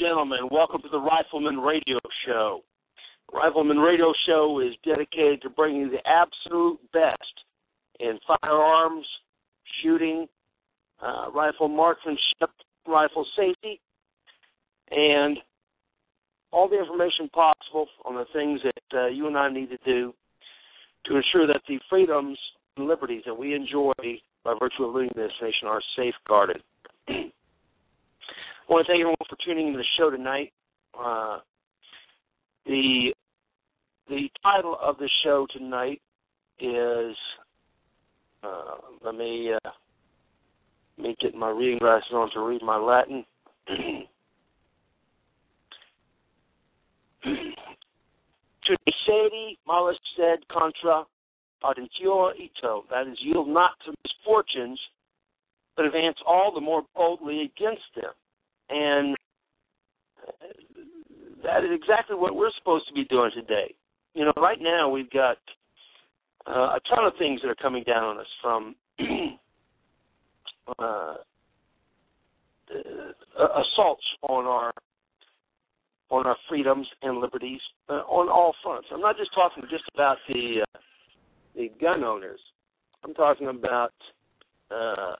Gentlemen. Welcome to the Rifleman Radio Show. Rifleman Radio Show is dedicated to bringing the absolute best in firearms, shooting, uh, rifle marksmanship, rifle safety, and all the information possible on the things that uh, you and I need to do to ensure that the freedoms and liberties that we enjoy by virtue of living in this nation are safeguarded. I want to thank everyone for tuning in to the show tonight. Uh, the the title of the show tonight is uh, let me uh, let me get my reading glasses on to read my Latin. to decedi malested contra audentior ito, that is, yield not to misfortunes, but advance all the more boldly against them. And that is exactly what we're supposed to be doing today. You know, right now we've got uh, a ton of things that are coming down on us from uh, uh, assaults on our on our freedoms and liberties uh, on all fronts. I'm not just talking just about the uh, the gun owners. I'm talking about uh,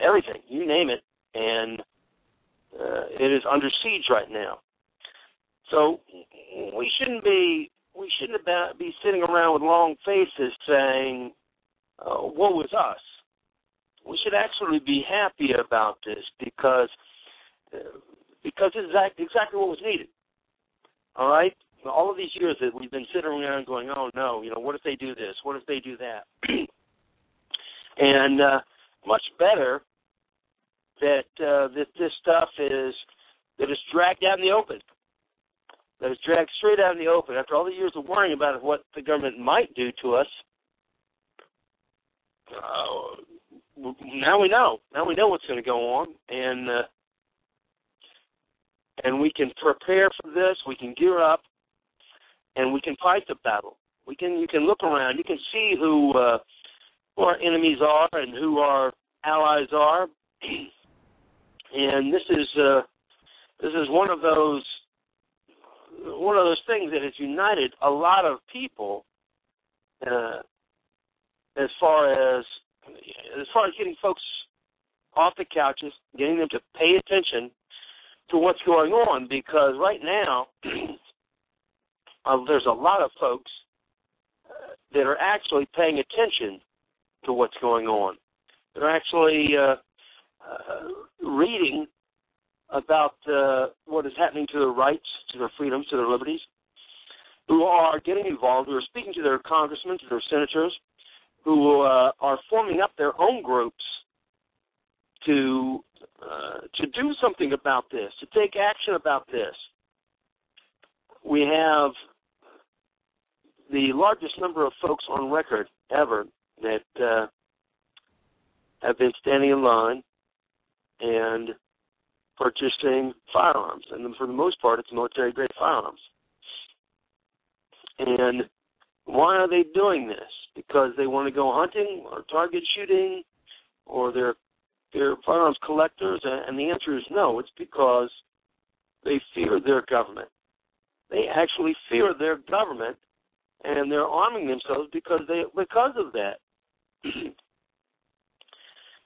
everything, you name it, and uh, it is under siege right now. So we shouldn't be we shouldn't about be sitting around with long faces saying, uh, "Woe is us." We should actually be happy about this because uh, because it's exactly exactly what was needed. All right, all of these years that we've been sitting around going, "Oh no, you know, what if they do this? What if they do that?" and uh, much better that uh, that this stuff is that is dragged out in the open, that is dragged straight out in the open after all the years of worrying about what the government might do to us. Uh, now we know. Now we know what's going to go on, and uh, and we can prepare for this. We can gear up, and we can fight the battle. We can you can look around. You can see who uh, who our enemies are and who our allies are. and this is uh, this is one of those one of those things that has united a lot of people uh, as far as as far as getting folks off the couches, getting them to pay attention to what's going on because right now uh, there's a lot of folks uh, that are actually paying attention to what's going on. They're actually uh, uh, reading about uh, what is happening to their rights, to their freedoms, to their liberties, who are getting involved, who are speaking to their congressmen, to their senators, who uh, are forming up their own groups to uh, to do something about this, to take action about this. We have the largest number of folks on record ever that uh, have been standing in line and purchasing firearms, and for the most part, it's military-grade firearms. And why are they doing this? Because they want to go hunting or target shooting, or they're they're firearms collectors? And the answer is no. It's because they fear their government. They actually fear their government, and they're arming themselves because they because of that.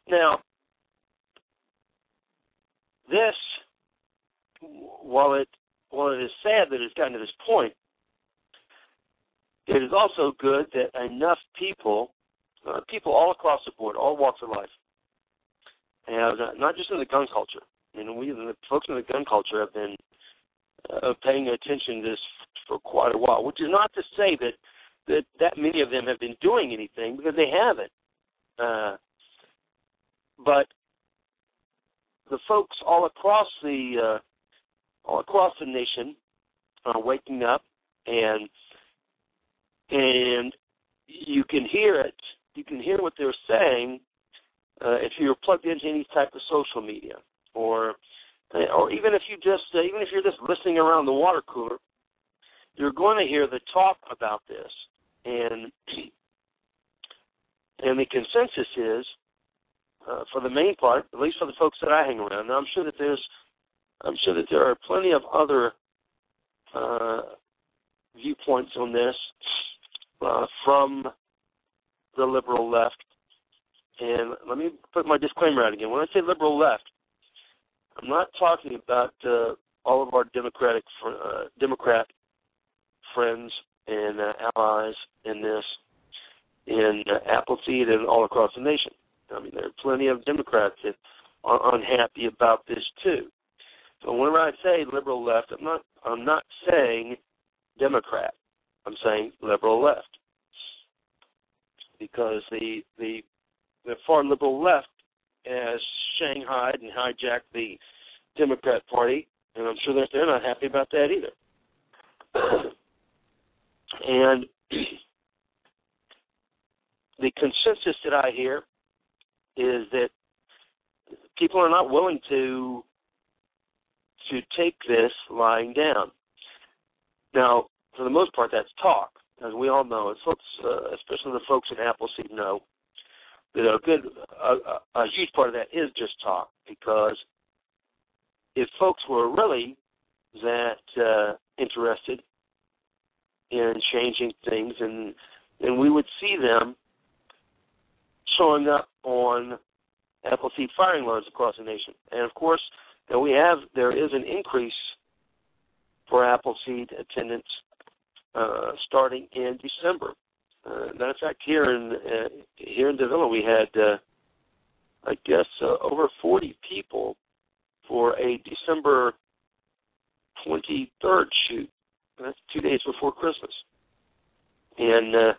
now, this, while it while it is sad that it's gotten to this point, it is also good that enough people, uh, people all across the board, all walks of life, have uh, not just in the gun culture. You know, we the folks in the gun culture have been uh, paying attention to this for quite a while. Which is not to say that that that many of them have been doing anything because they haven't. Uh, but folks all across the uh, all across the nation are waking up and and you can hear it. You can hear what they're saying uh, if you're plugged into any type of social media, or or even if you just uh, even if you're just listening around the water cooler, you're going to hear the talk about this, and and the consensus is, uh, for the main part, at least for the folks that I hang around. Now I'm sure that there's I'm sure that there are plenty of other uh, viewpoints on this uh, from the liberal left. And let me put my disclaimer out again. When I say liberal left, I'm not talking about uh, all of our democratic uh, Democrat friends and uh, allies in this in uh, Appleseed and all across the nation. I mean, there are plenty of Democrats that are unhappy about this too. So whenever I say liberal left, I'm not I'm not saying Democrat. I'm saying liberal left because the the the far liberal left has shanghaied and hijacked the Democrat Party, and I'm sure that they're not happy about that either. and the consensus that I hear is that people are not willing to to take this lying down. Now, for the most part, that's talk, as we all know. Folks, uh, especially the folks at Appleseed, know that a good, a, a huge part of that is just talk. Because if folks were really that uh, interested in changing things, and and we would see them showing up on Appleseed firing loads across the nation. And of course, we have there is an increase for Appleseed attendance uh, starting in December. Uh, matter of fact, here in uh, here in Davilla, we had uh, I guess uh, over 40 people for a December 23rd shoot. That's two days before Christmas, and uh,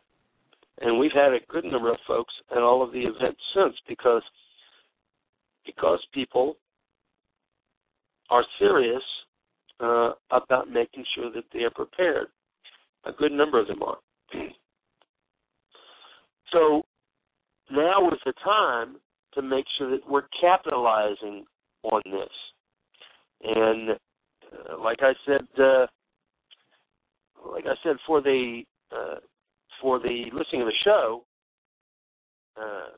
and we've had a good number of folks at all of the events since because because people are serious uh, about making sure that they are prepared. A good number of them are. so now is the time to make sure that we're capitalizing on this. And uh, like I said, uh, like I said for the uh, for the listening of the show, uh,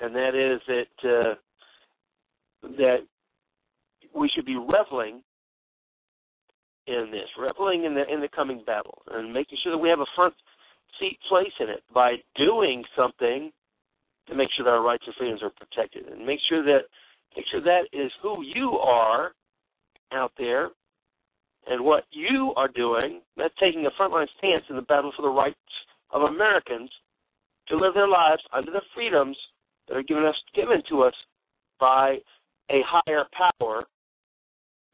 and that is that uh, that we should be reveling in this, reveling in the in the coming battle, and making sure that we have a front seat place in it by doing something to make sure that our rights and freedoms are protected, and make sure that make sure that is who you are out there and what you are doing. That's taking a frontline stance in the battle for the rights of Americans to live their lives under the freedoms that are given us given to us by a higher power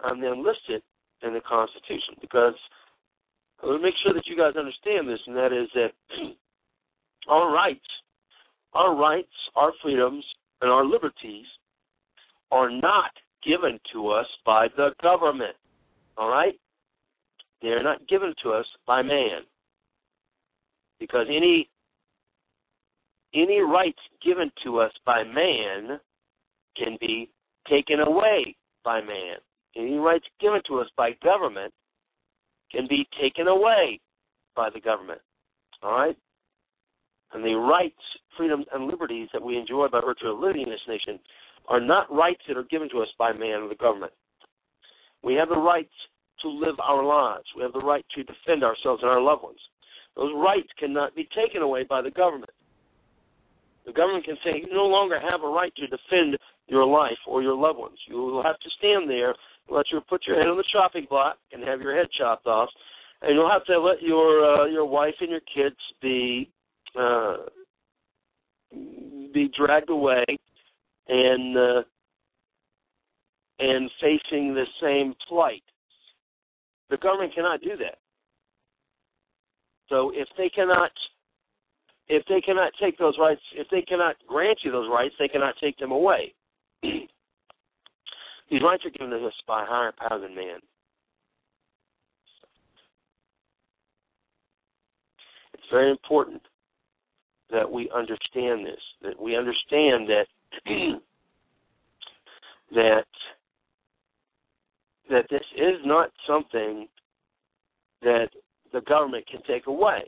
um, than listed in the Constitution. Because I want to make sure that you guys understand this, and that is that our rights, our rights, our freedoms, and our liberties are not given to us by the government. All right? They are not given to us by man. Because any any rights given to us by man can be taken away by man. Any rights given to us by government can be taken away by the government. All right? And the rights, freedoms, and liberties that we enjoy by virtue of living in this nation are not rights that are given to us by man or the government. We have the rights to live our lives. We have the right to defend ourselves and our loved ones. Those rights cannot be taken away by the government. The government can say you no longer have a right to defend your life or your loved ones. You will have to stand there, let you put your head on the chopping block, and have your head chopped off, and you'll have to let your uh, your wife and your kids be uh, be dragged away and uh, and facing the same plight. The government cannot do that. So if they cannot if they cannot take those rights, if they cannot grant you those rights, they cannot take them away. These rights are given to us by higher power than man. It's very important that we understand this, that we understand that that that this is not something that the government can take away.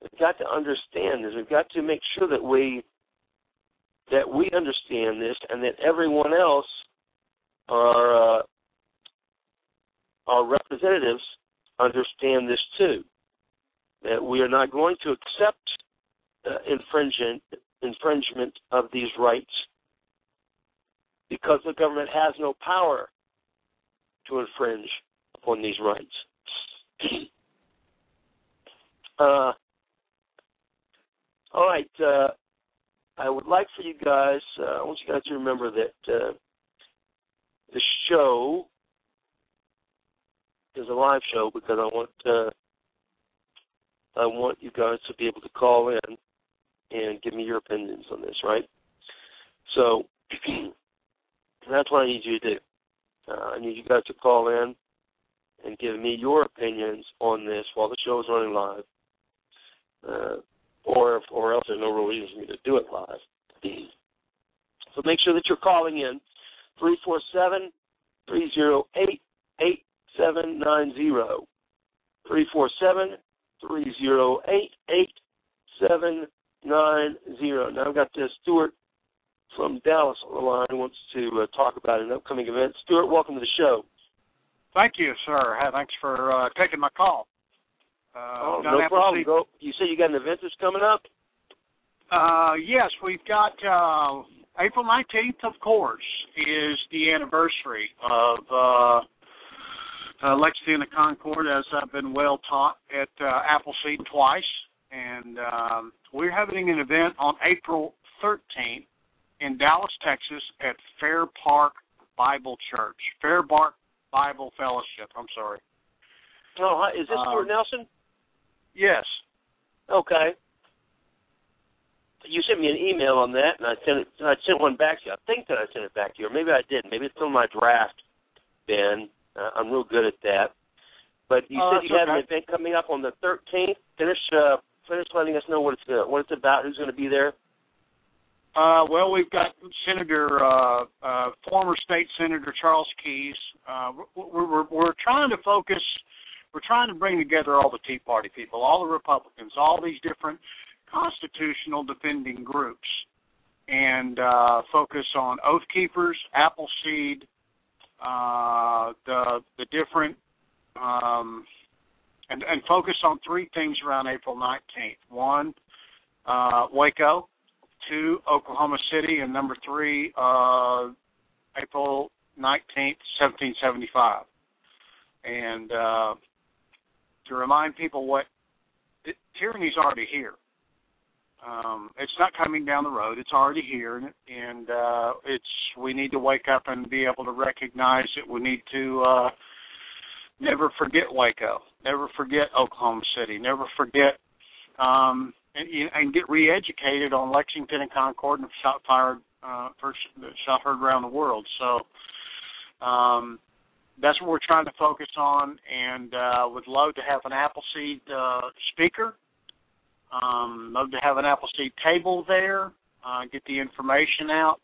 We've got to understand this. We've got to make sure that we that we understand this and that everyone else our uh, our representatives understand this too. That we are not going to accept uh, infringement infringement of these rights because the government has no power to infringe upon these rights. uh, all right. Uh, I would like for you guys, uh, I want you guys to remember that uh, the show is a live show because I want uh, I want you guys to be able to call in and give me your opinions on this, right? So that's what I need you to do. Uh, I need you guys to call in and give me your opinions on this while the show is running live. Uh, or or else there's no real reason for me to do it live. So make sure that you're calling in three four seven three zero eight eight seven nine zero three four seven three zero eight eight seven nine zero. Now I've got uh, Stuart from Dallas on the line wants to uh, talk about an upcoming event. Stuart, welcome to the show. Thank you, sir. Thanks for uh, taking my call. Uh, oh, no problem. Go. You said you got an event that's coming up. Uh, yes, we've got uh, April 19th, of course, is the anniversary of uh, uh, Lexington and Concord, as I've been well taught at uh, Appleseed twice. And um, we're having an event on April 13th in Dallas, Texas, at Fair Park Bible Church, Fair Park Bible Fellowship. I'm sorry. Oh, hi. is this Um, Stuart Nelson? Yes. Okay. You sent me an email on that, and I sent it. I sent one back to you. I think that I sent it back to you, or maybe I didn't. Maybe it's still in my draft. Ben, uh, I'm real good at that. But you Oh, said you have an event coming up on the 13th. Finish, uh, finish letting us know what it's uh, what it's about. Who's going to be there? Uh, well, we've got Senator, uh, uh, former state Senator Charles Keys. Uh, we're, we're, we're trying to focus, we're trying to bring together all the Tea Party people, all the Republicans, all these different constitutional defending groups, and uh, focus on Oath Keepers, Appleseed, uh, the the different, um, and and focus on three things around April 19th. One, uh, Waco two, Oklahoma City, and number three, uh, April 19th, 1775. And uh, to remind people what tyranny's already here. Um, it's not coming down the road; it's already here, and, and uh, it's we need to wake up and be able to recognize it. We need to uh, never forget Waco, never forget Oklahoma City, never forget um, and, and get re-educated on Lexington and Concord and shot fired uh, first shot heard around the world. So um, that's what we're trying to focus on, and uh, would love to have an Appleseed uh, speaker. Um, love to have an Appleseed table there. Uh, get the information out.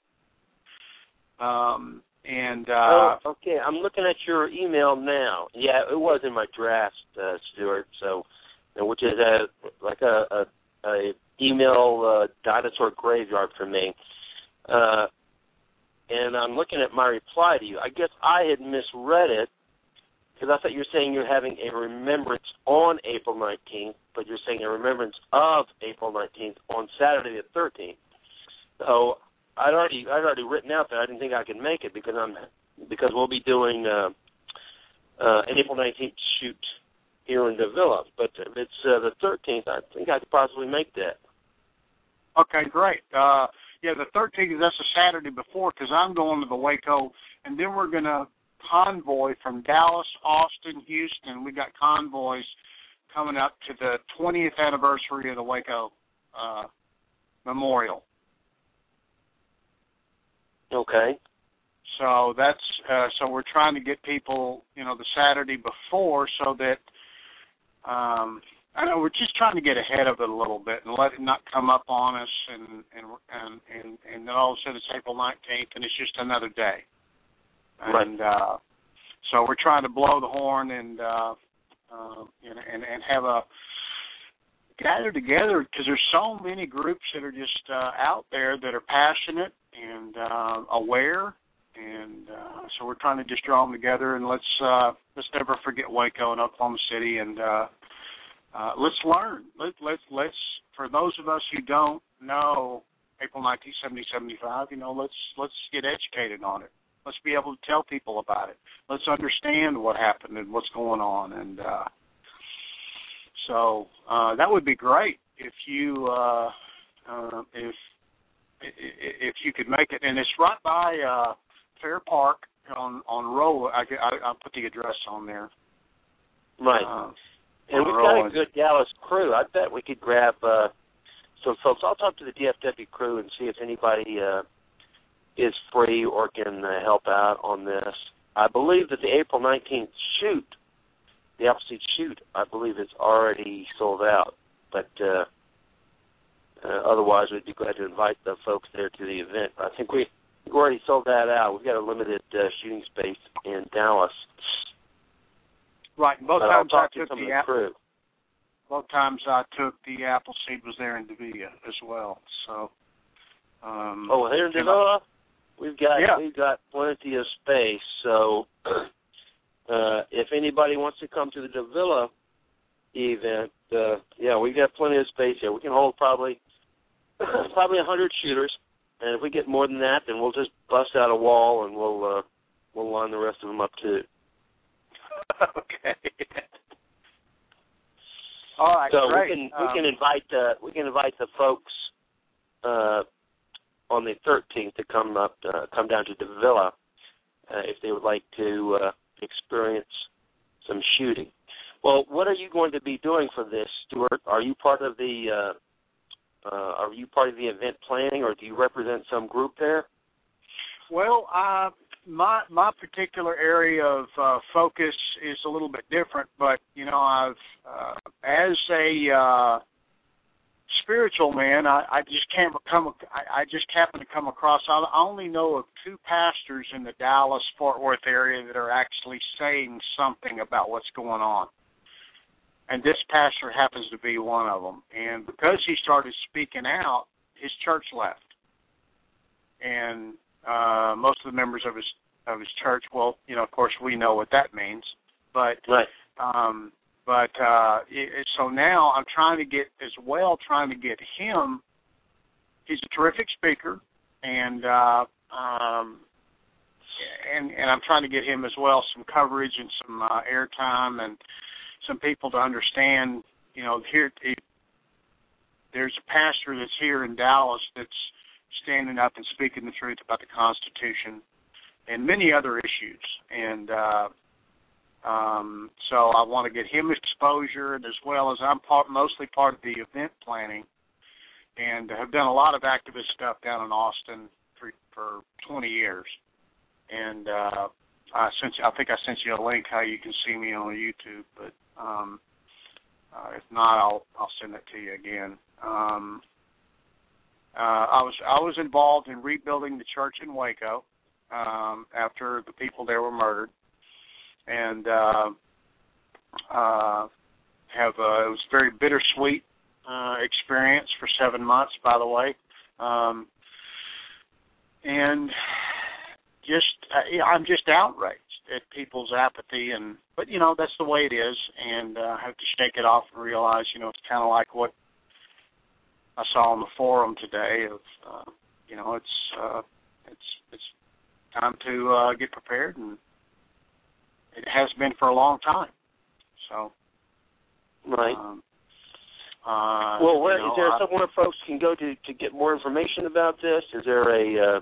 Um, and uh, oh, okay. I'm looking at your email now. Yeah, it was in my draft, uh, Stuart. So, which is a like a, a, a email uh, dinosaur graveyard for me. Uh, and I'm looking at my reply to you. I guess I had misread it because I thought you were saying you're having a remembrance on April 19th, but you're saying a remembrance of April 19th on Saturday the 13th. So I'd already I'd already written out that I didn't think I could make it because I'm because we'll be doing uh, uh, an April 19th shoot here in the Villa. But if it's uh, the 13th, I think I could possibly make that. Okay, great. Uh, yeah, the 13th, that's a Saturday before because I'm going to the Waco, and then we're going to convoy from Dallas, Austin, Houston. We got convoys coming up to the 20th anniversary of the Waco uh, Memorial. Okay. So that's uh, so we're trying to get people, you know, the Saturday before, so that um, I know we're just trying to get ahead of it a little bit and let it not come up on us, and and and and, and then all of a sudden it's April 19th and it's just another day. Right. Uh, so we're trying to blow the horn and uh, uh, and, and and have a gather together because there's so many groups that are just uh, out there that are passionate and uh, aware, and uh, so we're trying to just draw them together and let's uh, let's never forget Waco and Oklahoma City and uh, uh, let's learn. Let let's let's for those of us who don't know April 1970 75, you know, let's let's get educated on it. Let's be able to tell people about it. Let's understand what happened and what's going on and uh so uh that would be great if you uh uh if if you could make it and it's right by uh Fair Park on on Row I I I'll put the address on there. Right. Uh, and we've got a good Dallas crew. I bet we could grab uh, some folks. I'll talk to the DFW crew and see if anybody uh, is free or can uh, help out on this. I believe that the April 19th shoot, the Appleseed shoot, I believe it's already sold out. But uh, uh, otherwise, we'd be glad to invite the folks there to the event. I think we we already sold that out. We've got a limited uh, shooting space in Dallas. right. Both But times I to took of the app crew. both times I took the Appleseed was there in Davia as well. So um Oh, well, here in came Davilla, we've got Yeah. we've got plenty of space. So, uh, if anybody wants to come to the Davilla event, uh, yeah, we've got plenty of space here. We can hold probably probably a hundred shooters, and if we get more than that, then we'll just bust out a wall and we'll uh, we'll line the rest of them up too. okay. All right, so great. we can Um, we can invite uh, we can invite the folks uh, on the 13th to come up uh, come down to Davilla uh, if they would like to uh, experience some shooting. Well, what are you going to be doing for this, Stuart? Are you part of the uh, uh, are you part of the event planning, or do you represent some group there? Well, uh, my my particular area of uh, focus is a little bit different, but you know, I've uh, as a uh, spiritual man, I, I just can't come. I, I just happen to come across. I only know of two pastors in the Dallas Fort Worth area that are actually saying something about what's going on. And this pastor happens to be one of them. And because he started speaking out, his church left. And uh most of the members of his of his church well you know of course we know what that means but Right. um but uh it, so now i'm trying to get as well trying to get him he's a terrific speaker and uh um and and i'm trying to get him as well some coverage and some uh airtime and some people to understand you know here it, there's a pastor that's here in dallas that's standing up and speaking the truth about the Constitution and many other issues. And uh, um, so I want to get him exposure, as well as I'm part, mostly part of the event planning, and have done a lot of activist stuff down in Austin for for 20 years. And uh, I sent you, I think I sent you a link how you can see me on YouTube, but um, uh, if not, I'll I'll send that to you again. Um, uh, I was I was involved in rebuilding the church in Waco um, after the people there were murdered, and uh, uh, have uh, it was a very bittersweet uh, experience for seven months. By the way, um, and just I'm just outraged at people's apathy, and but you know that's the way it is, and uh, I have to shake it off and realize you know it's kind of like what I saw on the forum today of uh, you know it's uh, it's it's time to uh, get prepared and it has been for a long time. So Right. um, uh, Well, where you is there I- somewhere folks can go to to get more information about this? Is there a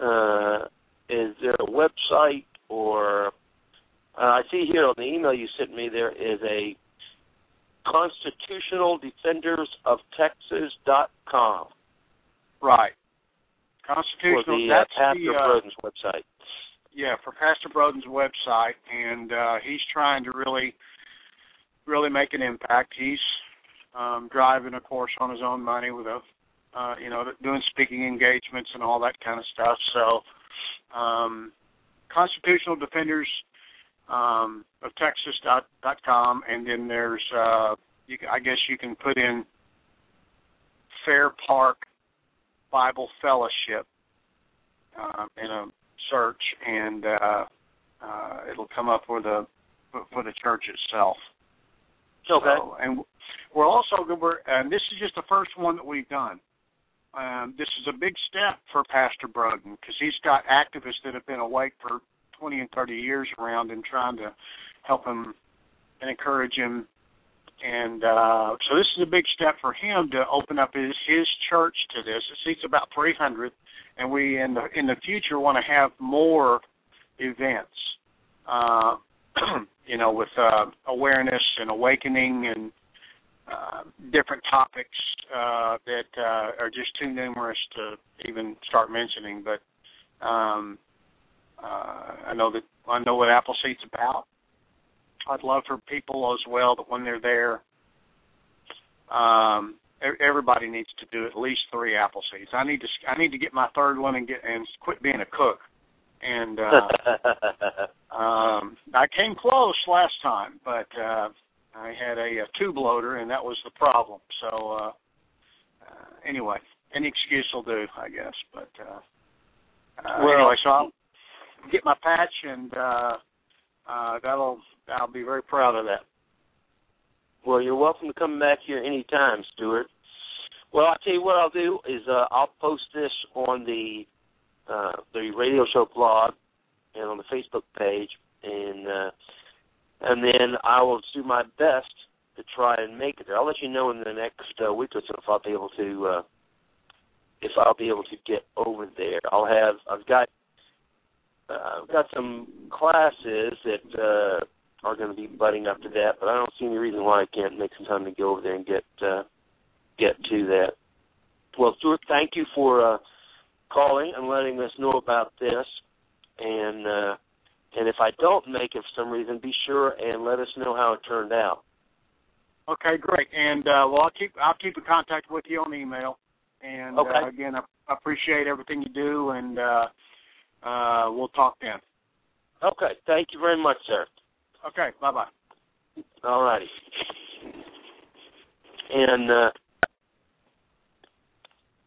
uh, uh, is there a website or uh, I see here on the email you sent me there is a constitutional defenders of Texas dot com right for constitutional. the uh, that's Pastor the uh, Broden's website. yeah, for Pastor Broden's website, and uh, he's trying to really, really make an impact. He's um, driving, of course, on his own money with a, uh, you know, doing speaking engagements and all that kind of stuff. So, um, Constitutional Defenders um, of Texas dot dot com, and then there's, uh, you, I guess you can put in Fair Park Bible Fellowship uh, in a search, and uh, uh, it'll come up for the for the church itself. Okay. So, and we're also we're, and this is just the first one that we've done. Um, this is a big step for Pastor Broden because he's got activists that have been awake for 20 and 30 years around him trying to help him and encourage him. And uh, so this is a big step for him to open up his his church to this. It seats about 300, and we in the in the future want to have more events. Uh, you know, with uh, awareness and awakening and uh, different topics uh, that uh, are just too numerous to even start mentioning. But um, uh, I know that I know what Appleseed's about. I'd love for people as well that when they're there, um, everybody needs to do at least three Appleseeds. I need to I need to get my third one and get and quit being a cook. And uh, um, I came close last time, but uh, I had a, a tube loader, and that was the problem. So uh, uh, anyway, any excuse will do, I guess. But uh, uh, Well- anyway, so I'll get my patch, and uh, uh, that'll I'll be very proud of that. Well, you're welcome to come back here anytime, Stuart. Well, I'll tell you what I'll do is uh, I'll post this on the uh, the radio show blog and on the Facebook page, and uh, and then I will do my best to try and make it there. I'll let you know in the next uh, week or so if I'll be able to uh, if I'll be able to get over there. I'll have I've got uh, I've got some classes that uh, are going to be butting up to that, but I don't see any reason why I can't make some time to go over there and get uh, get to that. Well, Stuart, thank you for uh, calling and letting us know about this. And uh, and if I don't make it for some reason, be sure and let us know how it turned out. Okay, great. And uh, well, I'll keep I'll keep in contact with you on email. And Okay. uh, again, I, appreciate everything you do, and uh, uh, we'll talk then. Okay, thank you very much, sir. Okay, bye bye. All righty. And uh,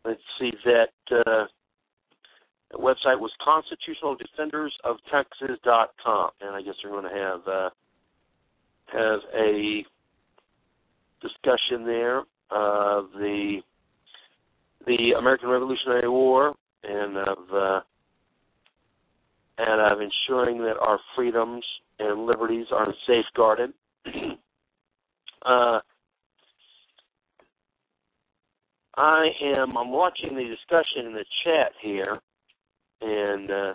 let's see that uh, website was constitutionaldefendersoftexas.com, and I guess we're going to have uh, have a discussion there of the the American Revolutionary War and of uh, and of ensuring that our freedoms and liberties are safeguarded. uh, I am. I'm watching the discussion in the chat here, and uh,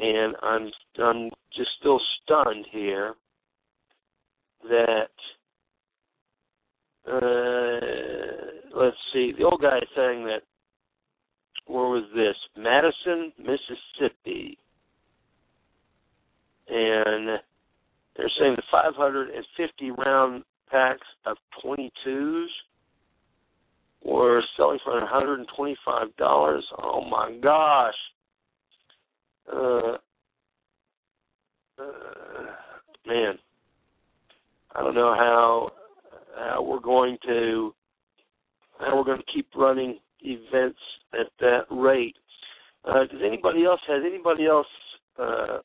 and I'm I'm just still stunned here that uh, let's see. The old guy is saying that where was this? Madison, Mississippi. And they're saying the 550 round packs of 22s were selling for $125. Oh my gosh. Uh, uh, man, I don't know how how we're going to how we're going to keep running events at that rate. Uh, does anybody else has anybody else uh,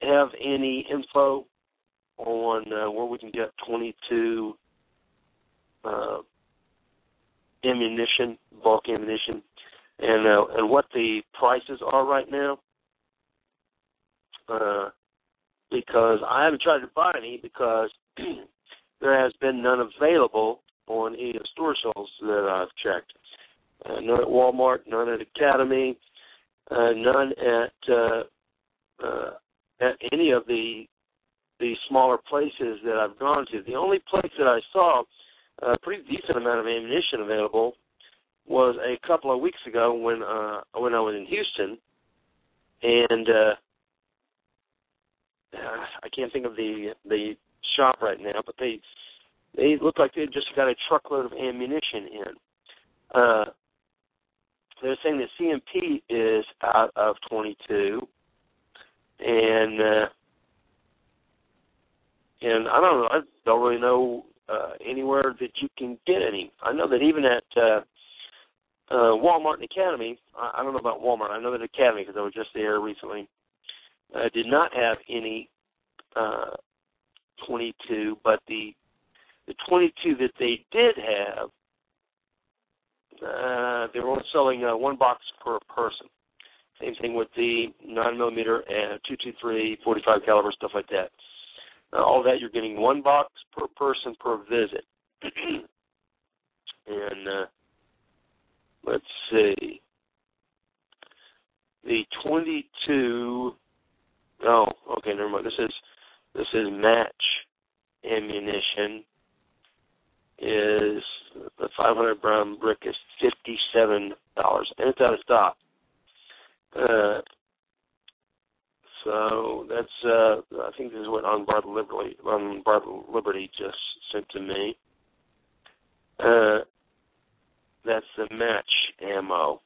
have any info on uh, where we can get 22 uh, ammunition, bulk ammunition, and uh, and what the prices are right now? Uh, because I haven't tried to buy any because there has been none available on any of the store shelves that I've checked. Uh, none at Walmart, none at Academy, uh, none at uh, uh, at any of the the smaller places that I've gone to. The only place that I saw a pretty decent amount of ammunition available was a couple of weeks ago when uh, when I was in Houston, and uh, I can't think of the the shop right now, but they they look like they just got a truckload of ammunition in. Uh, they're saying that CMP is out of 22, and uh, and I don't know. I don't really know uh, anywhere that you can get any. I know that even at uh, uh, Walmart and Academy. I, I don't know about Walmart. I know that Academy because I was just there recently. Uh, did not have any uh, 22, but the the 22 that they did have, uh, they were only selling uh, one box per person. Same thing with the 9 millimeter and 223, 45 caliber stuff like that. Uh, all that you're getting one box per person per visit. and uh, let's see, the 22. Oh, okay, never mind. This is this is match ammunition. Is the 500 brown brick is fifty seven dollars, and it's out of stock. Uh, so that's uh, I think this is what Unbarred Liberty Unbarred Liberty just sent to me. Uh, that's the match ammo.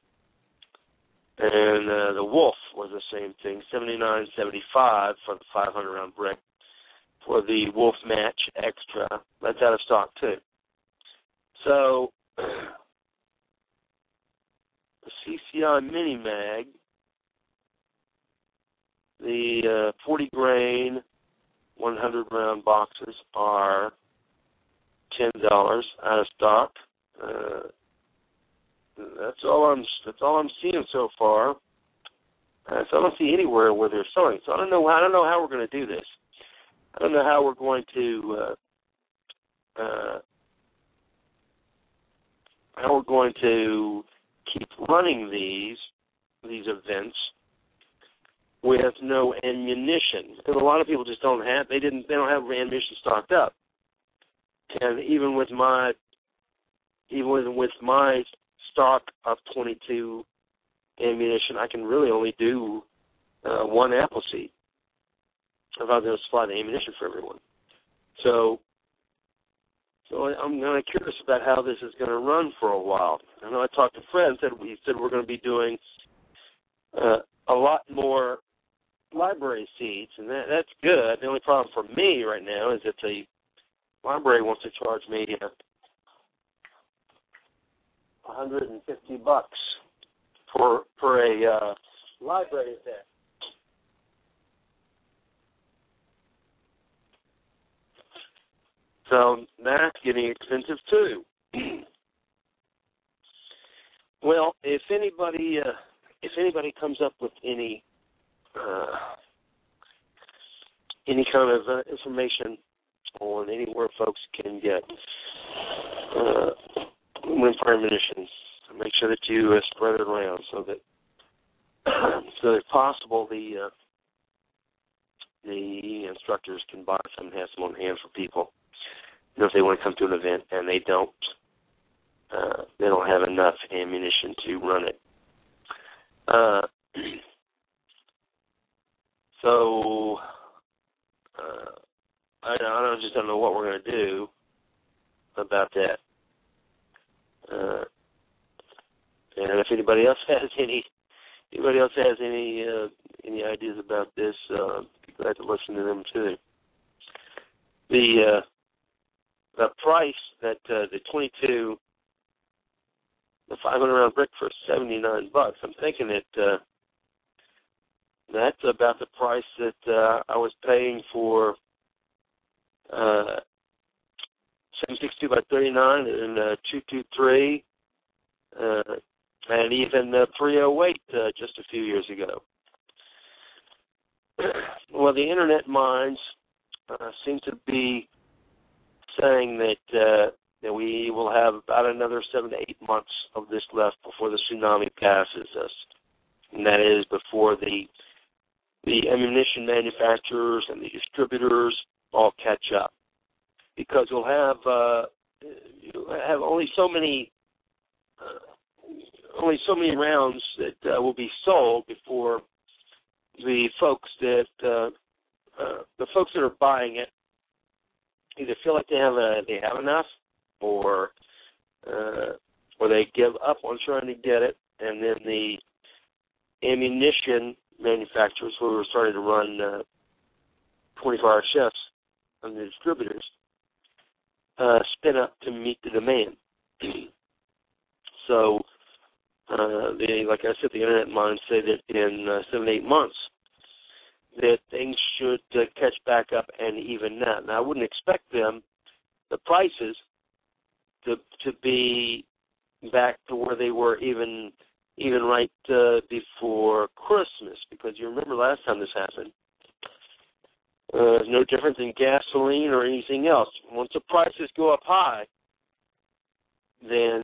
And uh, the Wolf was the same thing, seventy nine seventy five for the five hundred round brick. For the Wolf Match Extra, that's out of stock too. So the CCI Mini Mag, the uh, forty grain, one hundred round boxes are ten dollars out of stock. Uh, that's all I'm. That's all I'm seeing so far. Uh, so I don't see anywhere where they're selling. So I don't know. I don't know how we're going to do this. I don't know how we're going to. Uh, uh, how we're going to keep running these these events with no ammunition. Because a lot of people just don't have. They didn't. They don't have ammunition stocked up. And even with my, even with my stock of 22 ammunition, I can really only do uh, one Appleseed if I was going to supply the ammunition for everyone. So, so I'm kind of curious about how this is going to run for a while. I know I talked to Fred said we said we're going to be doing uh, a lot more Liberty Seeds, and that that's good. The only problem for me right now is that the library wants to charge me uh, 150 bucks for for a uh, library event. So that's getting expensive too. well, if anybody uh, if anybody comes up with any uh, any kind of uh, information on anywhere folks can get uh, rimfire ammunition, make sure that you uh, spread it around so that so if possible the uh, the instructors can buy some and have some on hand for people. You know, if they want to come to an event and they don't uh, they don't have enough ammunition to run it. Uh, so uh, I, I just don't know what we're going to do about that. Uh, and if anybody else has any anybody else has any uh, any ideas about this, uh, be glad to listen to them too. The uh, the price that uh, the 22, the 500 round brick for 79 bucks. I'm thinking that uh, that's about the price that uh, I was paying for uh, 762 by 39 and uh, 223, uh, and even uh, 308 uh, just a few years ago. well, the internet minds uh, seem to be saying that uh, that we will have about another seven to eight months of this left before the tsunami passes us, and that is before the the ammunition manufacturers and the distributors all catch up. Because you'll have uh, you have only so many uh, only so many rounds that uh, will be sold before the folks that uh, uh, the folks that are buying it either feel like they have they have enough or uh, or they give up on trying to get it, and then the ammunition manufacturers who are starting to run uh, 24-hour shifts and the distributors uh, spin up to meet the demand. so uh, the like I said, the internet minds say that in uh, seven eight months that things should uh, catch back up and even out. Now I wouldn't expect them the prices to to be back to where they were even even right uh, before Christmas because you remember last time this happened. Uh, no different than gasoline or anything else. Once the prices go up high, then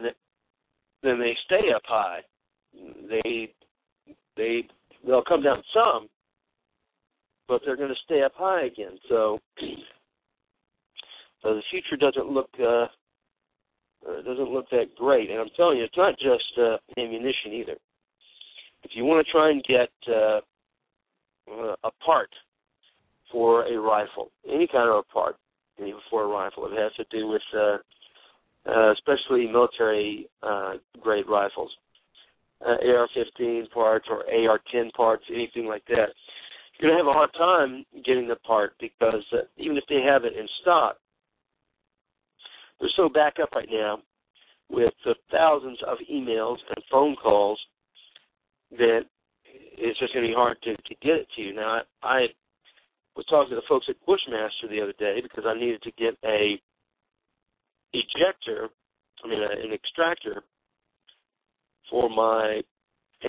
then they stay up high. They they they'll come down some, but they're going to stay up high again. So, so the future doesn't look uh, uh, doesn't look that great. And I'm telling you, it's not just uh, ammunition either. If you want to try and get uh, uh, a part for a rifle, any kind of a part, even for a rifle, it has to do with uh, uh, especially military uh, grade rifles, uh, AR-15 parts or AR-10 parts, anything like that. You're to have a hard time getting the part because uh, even if they have it in stock, they're so back up right now with the thousands of emails and phone calls that it's just going to be hard to, to get it to you. Now, I, I was talking to the folks at Bushmaster the other day because I needed to get a ejector, I mean, a, an extractor for my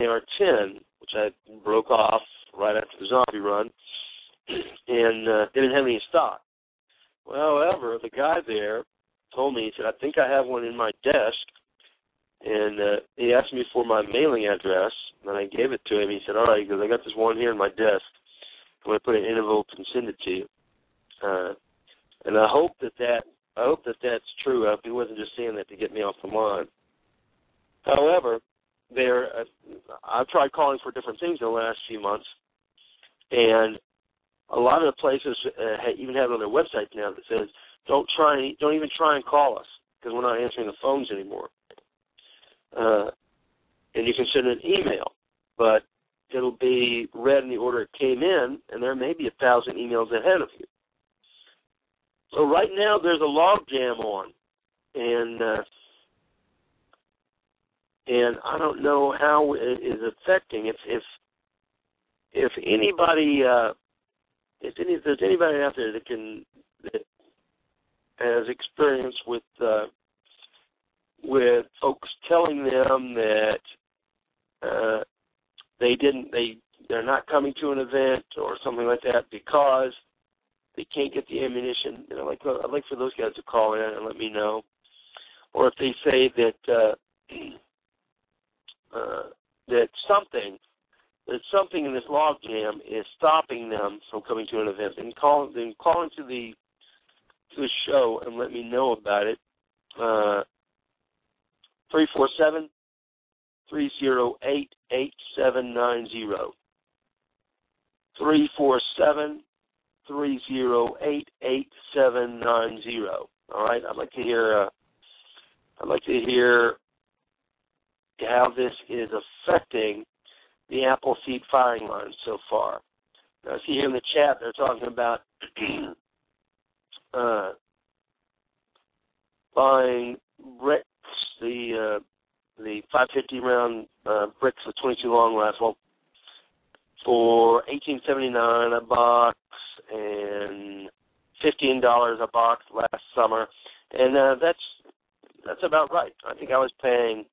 AR-10, which I broke off right after the zombie run, and uh, didn't have any stock. Well, however, the guy there told me, he said, I think I have one in my desk. And uh, he asked me for my mailing address, and I gave it to him. He said, all right, because I got this one here in my desk. I'm going to put it in an envelope and send it to you. Uh, and I hope that that I hope that that's true. I hope he wasn't just saying that to get me off the line. However, there uh, I've tried calling for different things in the last few months, and a lot of the places uh, even have on their websites now that says don't try, don't even try and call us because we're not answering the phones anymore. Uh, and you can send an email, but it'll be read in the order it came in, and there may be a thousand emails ahead of you. So right now there's a log jam on, and uh, and I don't know how it is affecting. If if if anybody uh, if any if there's anybody out there that can that has experience with uh, with folks telling them that uh, they didn't they they're not coming to an event or something like that because they can't get the ammunition. You know, like I'd like for those guys to call in and let me know, or if they say that uh, uh, that something that something in this log jam is stopping them from coming to an event, then call then call into the to the show and let me know about it. Uh, three four seven three zero eight eight seven nine zero. Three four seven three zero eight eight seven nine zero. All right, I'd like to hear. Uh, I'd like to hear how this is affecting the Appleseed firing line so far. Now, I see here in the chat they're talking about uh, buying bricks, the uh, the 550 round uh, bricks with 22 long rifle for 18.79 a box and fifteen dollars a box last summer, and uh, that's that's about right. I think I was paying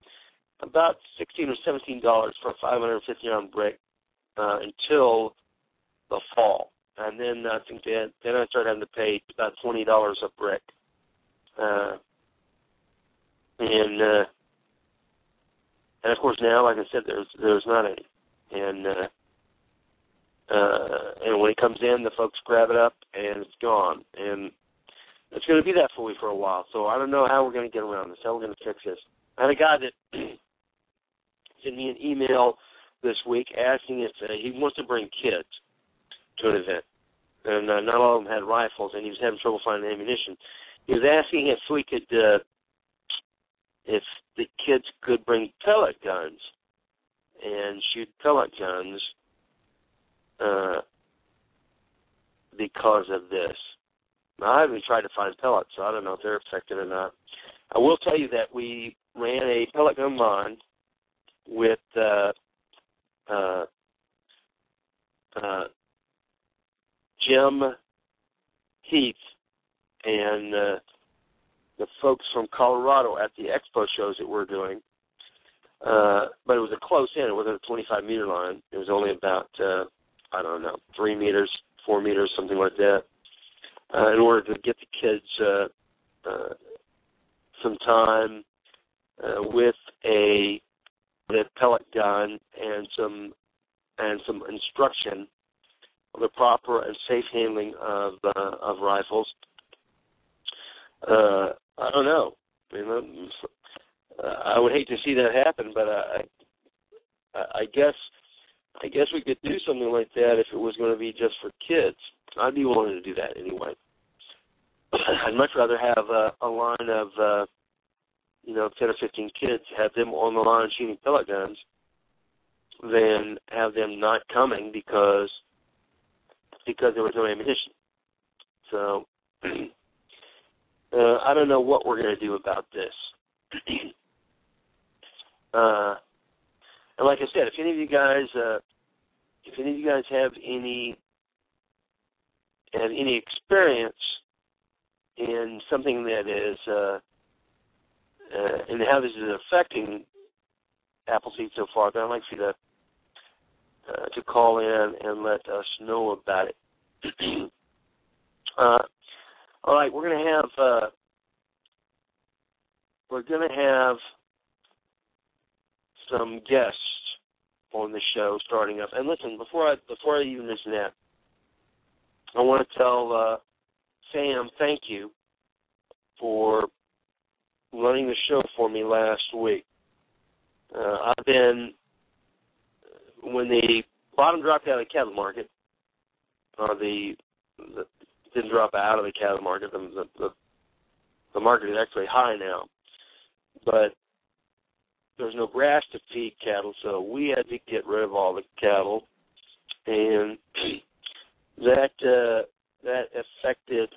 about sixteen or seventeen dollars for a 550 round brick uh, until the fall, and then I think that then I started having to pay about twenty dollars a brick, uh, and uh, and of course now, like I said, there's there's not any, and uh, uh, and when it comes in, the folks grab it up and it's gone. And it's going to be that for way for a while. So I don't know how we're going to get around this. How we're going to fix this. I had a guy that sent me an email this week asking if uh, he wants to bring kids to an event, and uh, not all of them had rifles, and he was having trouble finding ammunition. He was asking if we could, uh, if the kids could bring pellet guns and shoot pellet guns uh, because of this. Now, I haven't tried to find pellets, so I don't know if they're affected or not. I will tell you that we ran a pellet gun line with uh, uh, uh, Jim Heath and uh, the folks from Colorado at the expo shows that we're doing. Uh, but it was a close in. It wasn't a 25 meter line. It was only about uh, I don't know three meters, four meters, something like that. Uh, in order to get the kids uh, uh, some time uh, with a with a pellet gun and some and some instruction on the proper and safe handling of uh, of rifles. Uh, I don't know. Um, uh, I would hate to see that happen, but I, I, I guess, I guess we could do something like that if it was going to be just for kids. I'd be willing to do that anyway. I'd much rather have a, a line of, uh, you know, ten or fifteen kids, have them on the line shooting pellet guns, than have them not coming because because there was no ammunition. So uh, I don't know what we're going to do about this. uh, and like I said, if any of you guys, uh, if any of you guys have any have any experience in something that is uh, uh, and how this is affecting Appleseed so far, then I'd like for you to uh, to call in and let us know about it. uh, all right, we're going to have uh, we're going to have some guests on the show starting up. And listen, before I before I even mention that, I want to tell uh, Sam thank you for running the show for me last week. Uh, I've been when the bottom dropped out of the cattle market, or the, the didn't drop out of the cattle market. The, the the market is actually high now, but there's no grass to feed cattle, so we had to get rid of all the cattle, and that uh, that affected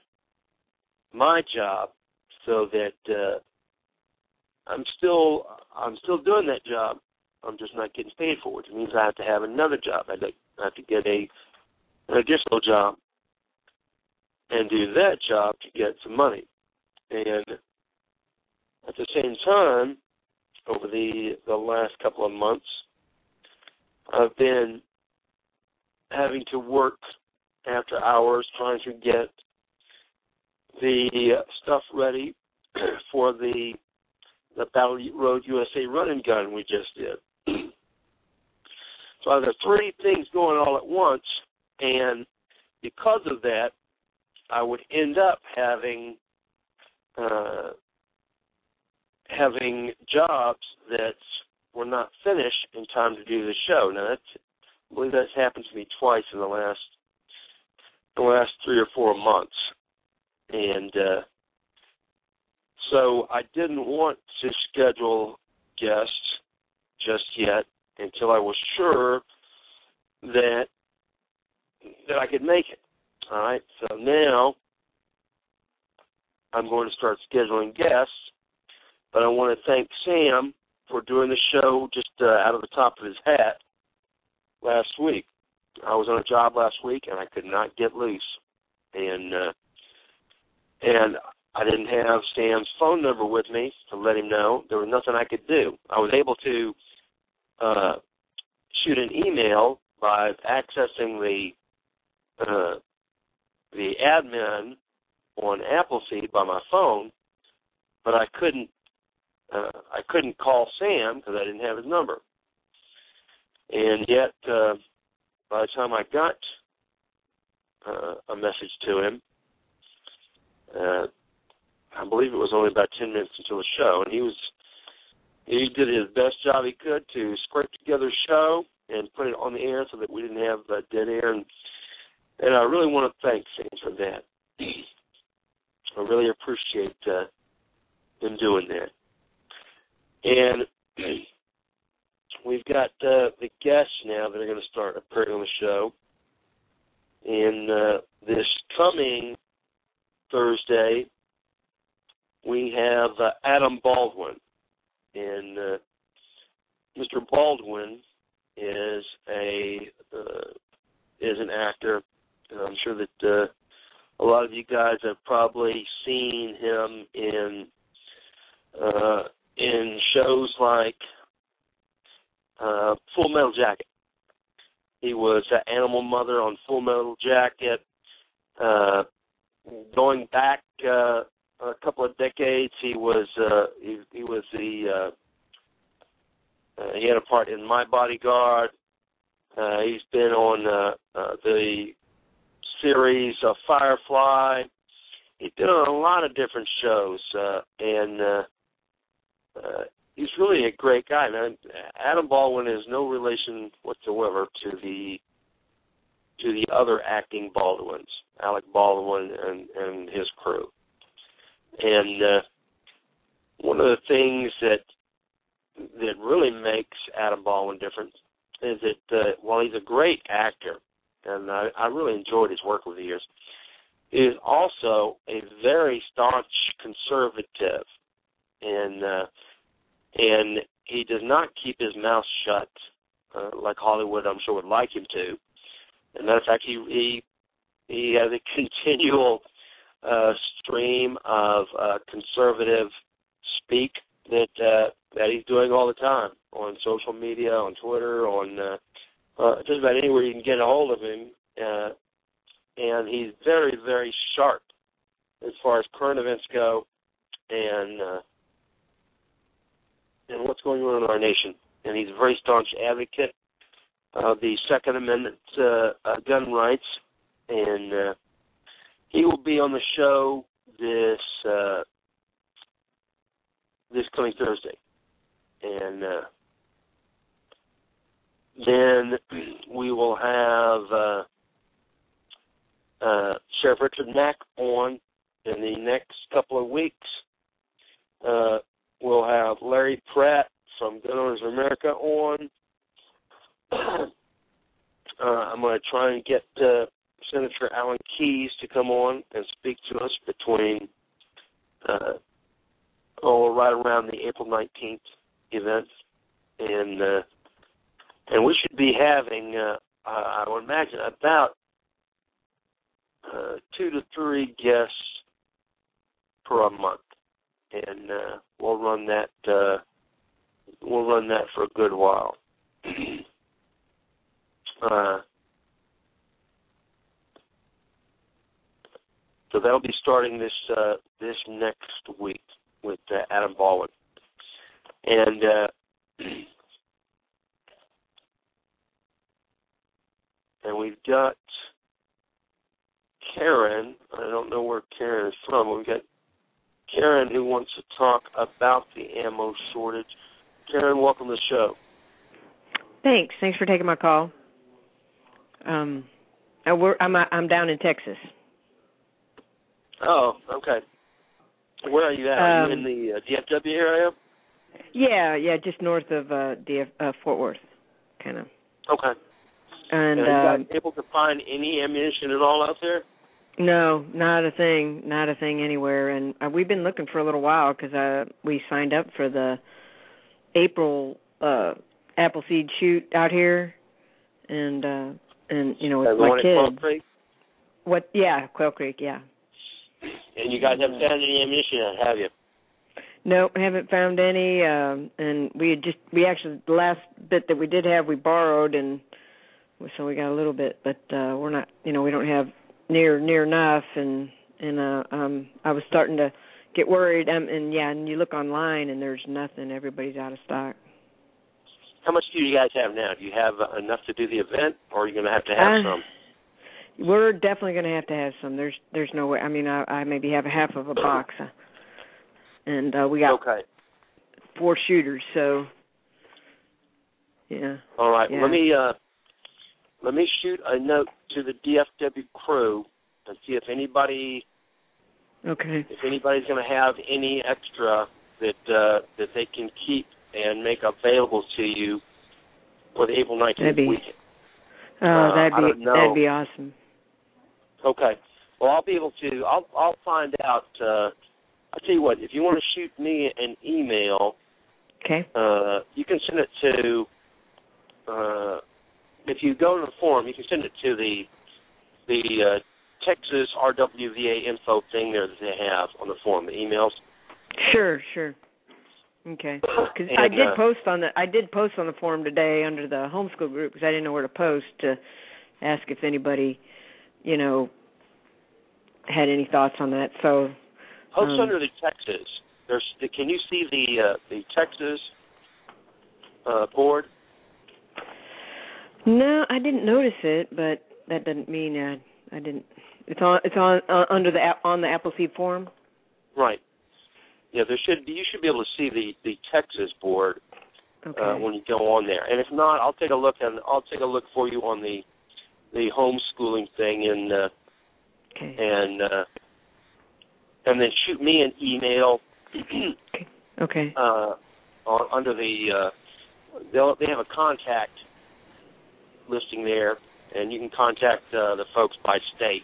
my job, so that uh, I'm still I'm still doing that job. I'm just not getting paid for it. It means I have to have another job. I have to get a an additional job and do that job to get some money. And at the same time, over the the last couple of months, I've been having to work after hours trying to get the stuff ready for the the Battle Road USA run and gun we just did. So there are three things going all at once, and because of that, I would end up having uh, having jobs that were not finished in time to do the show. Now that's I believe that's happened to me twice in the last the last three or four months, and uh, so I didn't want to schedule guests just yet until I was sure that that I could make it. All right. So now I'm going to start scheduling guests, but I want to thank Sam for doing the show just uh, out of the top of his hat last week. I was on a job last week and I could not get loose, and uh, and I didn't have Sam's phone number with me to let him know. There was nothing I could do. I was able to uh, shoot an email by accessing the uh, the admin on Appleseed by my phone, but I couldn't uh, I couldn't call Sam because I didn't have his number. And yet, uh, by the time I got uh, a message to him, uh, I believe it was only about ten minutes until the show, and he was he did his best job he could to scrape together a show and put it on the air so that we didn't have uh, dead air and and I really want to thank Sam for that. I really appreciate uh, doing that. And we've got uh, the guests now that are going to start appearing on the show. And uh, this coming Thursday, we have uh, Adam Baldwin. And uh, Mr. Baldwin is a uh, is an actor. I'm sure that uh, a lot of you guys have probably seen him in uh, in shows like uh, Full Metal Jacket. He was uh, Animal Mother on Full Metal Jacket. Uh, going back uh, a couple of decades, he was uh, he, he was the uh, uh, he had a part in My Bodyguard. Uh, he's been on uh, uh, the series of Firefly. He's been on a lot of different shows, uh, and uh, uh, he's really a great guy. Man, Adam Baldwin is no relation whatsoever to the to the other acting Baldwins, Alec Baldwin and and his crew. And uh, one of the things that that really makes Adam Baldwin different is that uh, while he's a great actor, and I, I really enjoyed his work over the years, he is also a very staunch conservative, and uh, and he does not keep his mouth shut uh, like Hollywood, I'm sure, would like him to. And matter of fact, he he, he has a continual uh, stream of uh, conservative speak that uh, that he's doing all the time on social media, on Twitter, on uh, uh, just about anywhere you can get a hold of him. Uh, and he's very, very sharp as far as current events go, and uh, and what's going on in our nation. And he's a very staunch advocate of the Second Amendment uh, uh, gun rights, and uh, he will be on the show this uh, this coming Thursday, and uh, then we will have uh, uh, Sheriff Richard Mack on in the next couple of weeks. Uh, we'll have Larry Pratt from Gun Owners of America on. uh, I'm going to try and get Senator Alan Keyes to come on and speak to us between uh, oh right around the April 19th event, and uh, and we should be having uh, I would imagine about uh, two to three guests per month, and uh, we'll run that uh, we'll run that for a good while. uh, so that'll be starting this uh, this next week with uh, Adam Baldwin, and uh, and we've got Karen. I don't know where Karen is from. We've got Karen who wants to talk about the ammo shortage. Karen, welcome to the show. Thanks. Thanks for taking my call. Um, I I'm I'm down in Texas. Oh, okay. Where are you at? Are Um, you in the uh, DFW area? Yeah, yeah, just north of uh, DF, uh Fort Worth, kind of. Okay. And are you um, guys able to find any ammunition at all out there? no, not a thing, not a thing anywhere. And uh, we've been looking for a little while because uh, we signed up for the April uh Appleseed shoot out here, and uh and you know with my kids. Creek? What? Yeah, Quail Creek. Yeah. And you guys haven't found any ammunition yet, have you? No, haven't found any. Um, and we had just we actually the last bit that we did have we borrowed, and so we got a little bit, but uh, we're not. You know, we don't have near near enough, and and uh, um, I was starting to get worried. Um, and yeah, and you look online and there's nothing. Everybody's out of stock. How much do you guys have now? Do you have uh, enough to do the event, or are you going to have to have Uh, some? We're definitely going to have to have some. There's there's no way. I mean, I, I maybe have a half of a box, uh, and uh, we got Okay. four shooters. So yeah. All right. Yeah. Let me uh, let me shoot a note to the DFW crew and see if anybody Okay. if anybody's going to have any extra that uh, that they can keep and make available to you for the April 19th weekend. Oh, Uh, that'd be that'd be awesome. Okay. Well, I'll be able to. I'll I'll find out. Uh, I'll tell you what. If you want to shoot me an email, Okay. Uh, you can send it to. Uh, if you go to the forum, you can send it to the the uh, Texas RWVA info thing there that they have on the forum, the emails. Sure, sure. Okay. Because I did uh, post on the I did post on the forum today under the homeschool group because I didn't know where to post to ask if anybody, you know, had any thoughts on that. So Post Um, under the Texas. There's. Can you see the uh, the Texas uh, board? no, I didn't notice it, but that doesn't mean uh, I didn't. It's on it's on uh, under the on the Appleseed forum. Right. Yeah, there should. You should be able to see the the Texas board Okay. uh, when you go on there. And if not, I'll take a look and I'll take a look for you on the the homeschooling thing and uh, okay. and uh, and then shoot me an email. Okay. uh, on, under the uh, they'll they have a contact listing there, and you can contact uh, the folks by state,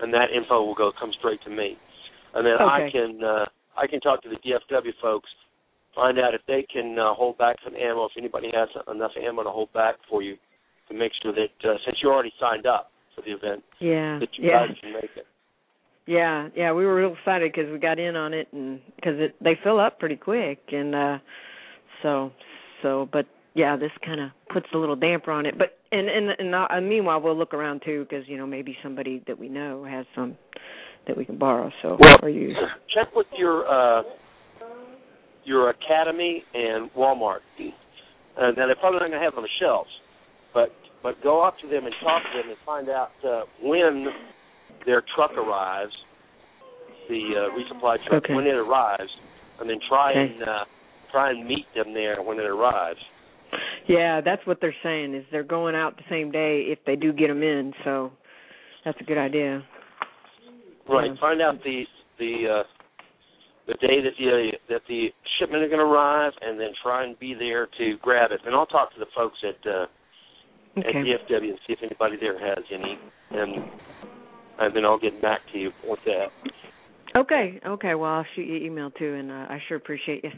and that info will go come straight to me, and then I can uh, I can talk to the DFW folks, find out if they can uh, hold back some ammo, if anybody has enough ammo to hold back for you, to make sure that uh, since you already signed up for the event, Yeah. that you Yeah. guys can make it. Yeah, yeah, we were real excited because we got in on it, and because they fill up pretty quick, and uh so so. But yeah, this kind of puts a little damper on it. But and and and uh, meanwhile, we'll look around too because you know maybe somebody that we know has some that we can borrow. So Well, or use. check with your uh, your academy and Walmart. Uh, now they're probably not going to have on the shelves, but but go up to them and talk to them and find out uh, when their truck arrives, the uh, resupply truck Okay. when it arrives, and then try Okay. and uh, try and meet them there when it arrives. Yeah, that's what they're saying is they're going out the same day if they do get them in. So that's a good idea. Right. Yeah. Find out the the uh, the day that the that the shipment is going to arrive, and then try and be there to grab it. And I'll talk to the folks at uh, at Okay. DFW and see if anybody there has any, and and then I'll get back to you with that. Okay. Okay. Well, I'll shoot you an email too, and uh, I sure appreciate you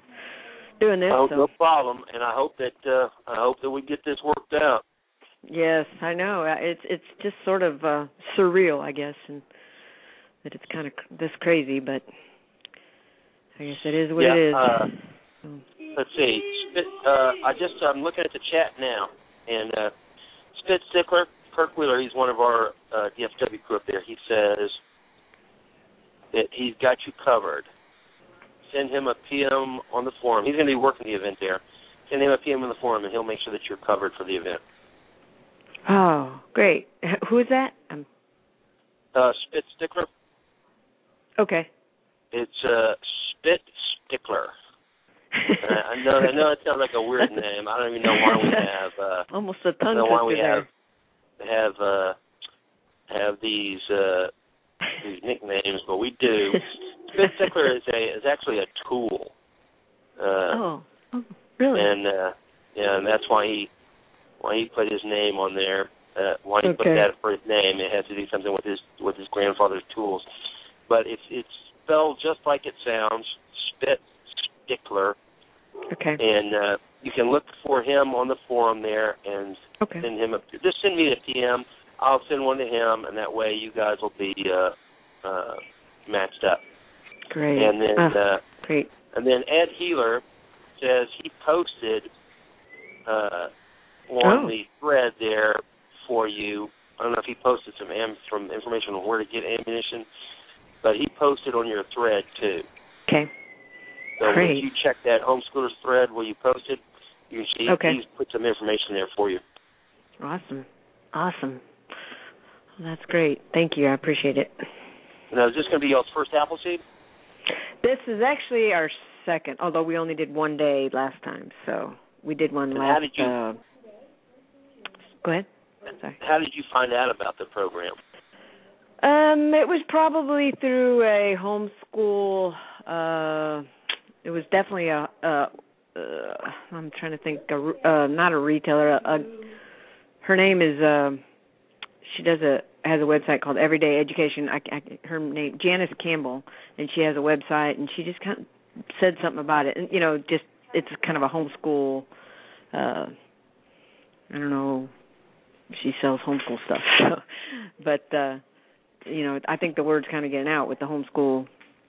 doing this. Oh, so. no problem. And I hope that uh, I hope that we get this worked out. Yes, I know. Uh, It's it's just sort of uh surreal, I guess, and that it's kind of this crazy, but I guess it is what Yeah, it is. uh, So, Let's see. Uh, I just I'm looking at the chat now, and uh, Spit Stickler, Kirk Wheeler, he's one of our uh, DFW crew up there. He says that he's got you covered. Send him a PM on the forum. He's going to be working the event there. Send him a PM on the forum, and he'll make sure that you're covered for the event. oh, great. Who is that? Um, Uh, Spit Stickler, okay. it's uh, Spit Stickler. I know, I know it sounds like a weird name. I don't even know why we have. Uh, Almost a tongue don't why we twister have have uh have these uh these nicknames, but we do. Spit Stickler is a is actually a tool. Uh. Oh, oh, really? and uh yeah, and that's why he why he put his name on there. Uh why he put that for his name. It has to do something with his with his grandfather's tools. But it's it's spelled just like it sounds, Spit Stickler. okay. And uh you can look for him on the forum there and Okay. send him a just send me a PM. I'll send one to him, and that way you guys will be uh, uh, matched up. Great. And then Ah, uh, great. and then Ed Healer says he posted uh, on Oh. the thread there for you. I don't know if he posted some am- from information on where to get ammunition, but he posted on your thread too. Okay. So Great. you check that homeschoolers thread where you posted, you can see Okay. he's put some information there for you. Awesome. Awesome. Well, that's great. Thank you. I appreciate it. Now, is this going to be y'all's first Appleseed? This is actually our second, although we only did one day last time. So we did one And last. how did you- uh, go ahead. Sorry. How did you find out about the program? Um, it was probably through a homeschool. Uh, it was definitely a. a uh, I'm trying to think. A, uh, not a retailer. A, a, her name is. Uh, she does a has a website called Everyday Education. I, I, her name Janice Campbell, and she has a website, and she just kind of said something about it, and you know, just it's kind of a homeschool. uh I don't know. She sells homeschool stuff, so, but uh you know, I think the word's kind of getting out with the homeschool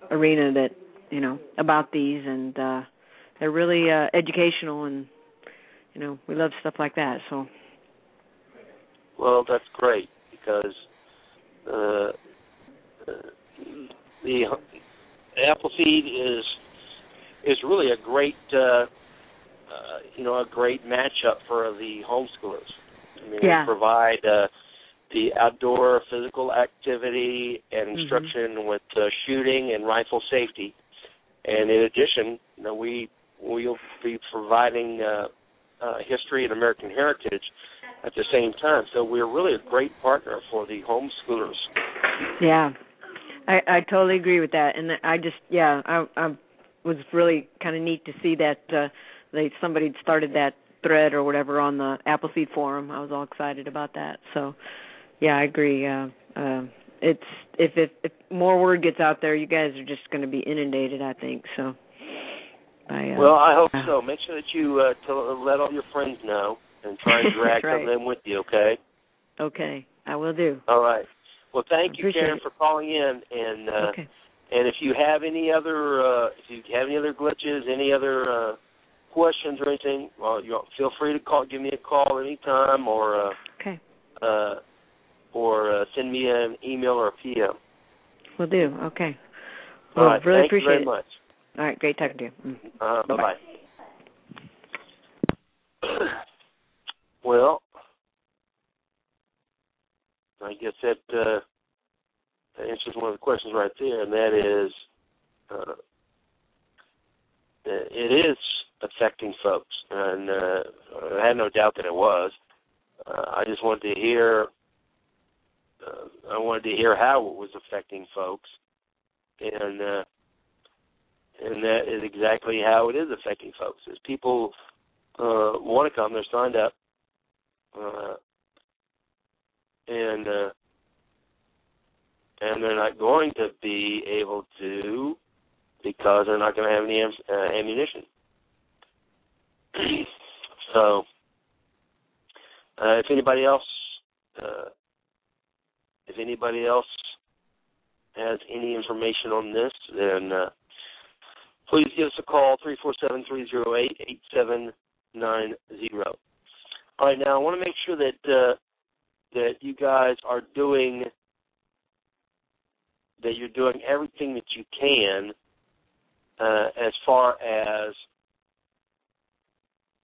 arena that you know about these, and uh they're really uh educational, and you know, we love stuff like that. So, Well, that's great because uh, uh, the Appleseed is is really a great uh, uh, you know a great matchup for the homeschoolers. I mean, Yeah. they provide uh, the outdoor physical activity and Mhm. instruction with uh, shooting and rifle safety, and in addition, you know, we we'll be providing uh, uh, history and American heritage at the same time. So we're really a great partner for the homeschoolers. yeah, I I totally agree with that, and I just yeah, I I was really kind of neat to see that uh they somebody started that thread or whatever on the Appleseed forum. I was all excited about that. So, yeah, I agree. Uh, uh, it's if if if more word gets out there, you guys are just going to be inundated. I think so. By, uh, Well, I hope uh, so. Make sure that you uh, tell, let all your friends know and try and drag Right. some of them with you. Okay. Okay, I will do. All right. Well, thank you, Karen, it. for calling in. And uh, okay. and if you have any other uh, if you have any other glitches, any other uh, questions or anything, well, you feel free to call. Give me a call anytime, or uh, Okay, uh, or uh, send me an email or a PM. we'll do. Okay. Well, right. really Thank appreciate you very it. much. All right, great talking to you. Mm. Uh, bye Bye-bye. bye. well, I guess that uh, that answers one of the questions right there, and that is, uh, it is affecting folks, and uh, I had no doubt that it was. Uh, I just wanted to hear. Uh, I wanted to hear how it was affecting folks, and uh, and that is exactly how it is affecting folks. Is people uh, want to come, they're signed up, uh, and uh, and they're not going to be able to because they're not going to have any am- uh, ammunition. so, uh, if anybody else, uh, if anybody else has any information on this, then uh, please give us a call three four seven three zero eight eight seven nine zero. All right, now I want to make sure that uh, that you guys are doing that you're doing everything that you can uh, as far as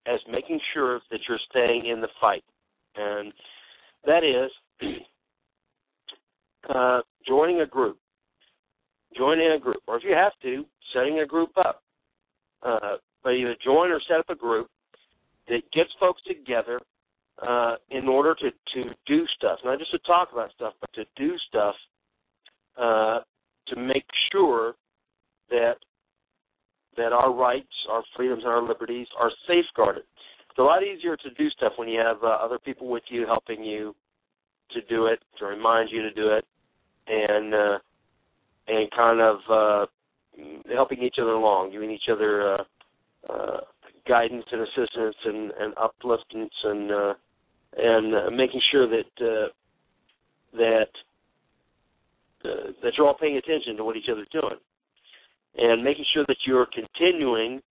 as making sure that you're staying in the fight, and that is uh, joining a group, joining a group, or if you have to, setting a group up. Uh, but either join or set up a group that gets folks together uh, in order to to do stuff, not just to talk about stuff, but to do stuff uh, to make sure that that our rights, our freedoms, and our liberties are safeguarded. It's a lot easier to do stuff when you have uh, other people with you helping you to do it, to remind you to do it, and uh, and kind of uh, helping each other along, giving each other uh, uh, guidance and assistance and, and upliftance and uh, and uh, making sure that uh, that uh, that you're all paying attention to what each other's doing, and making sure that you're continuing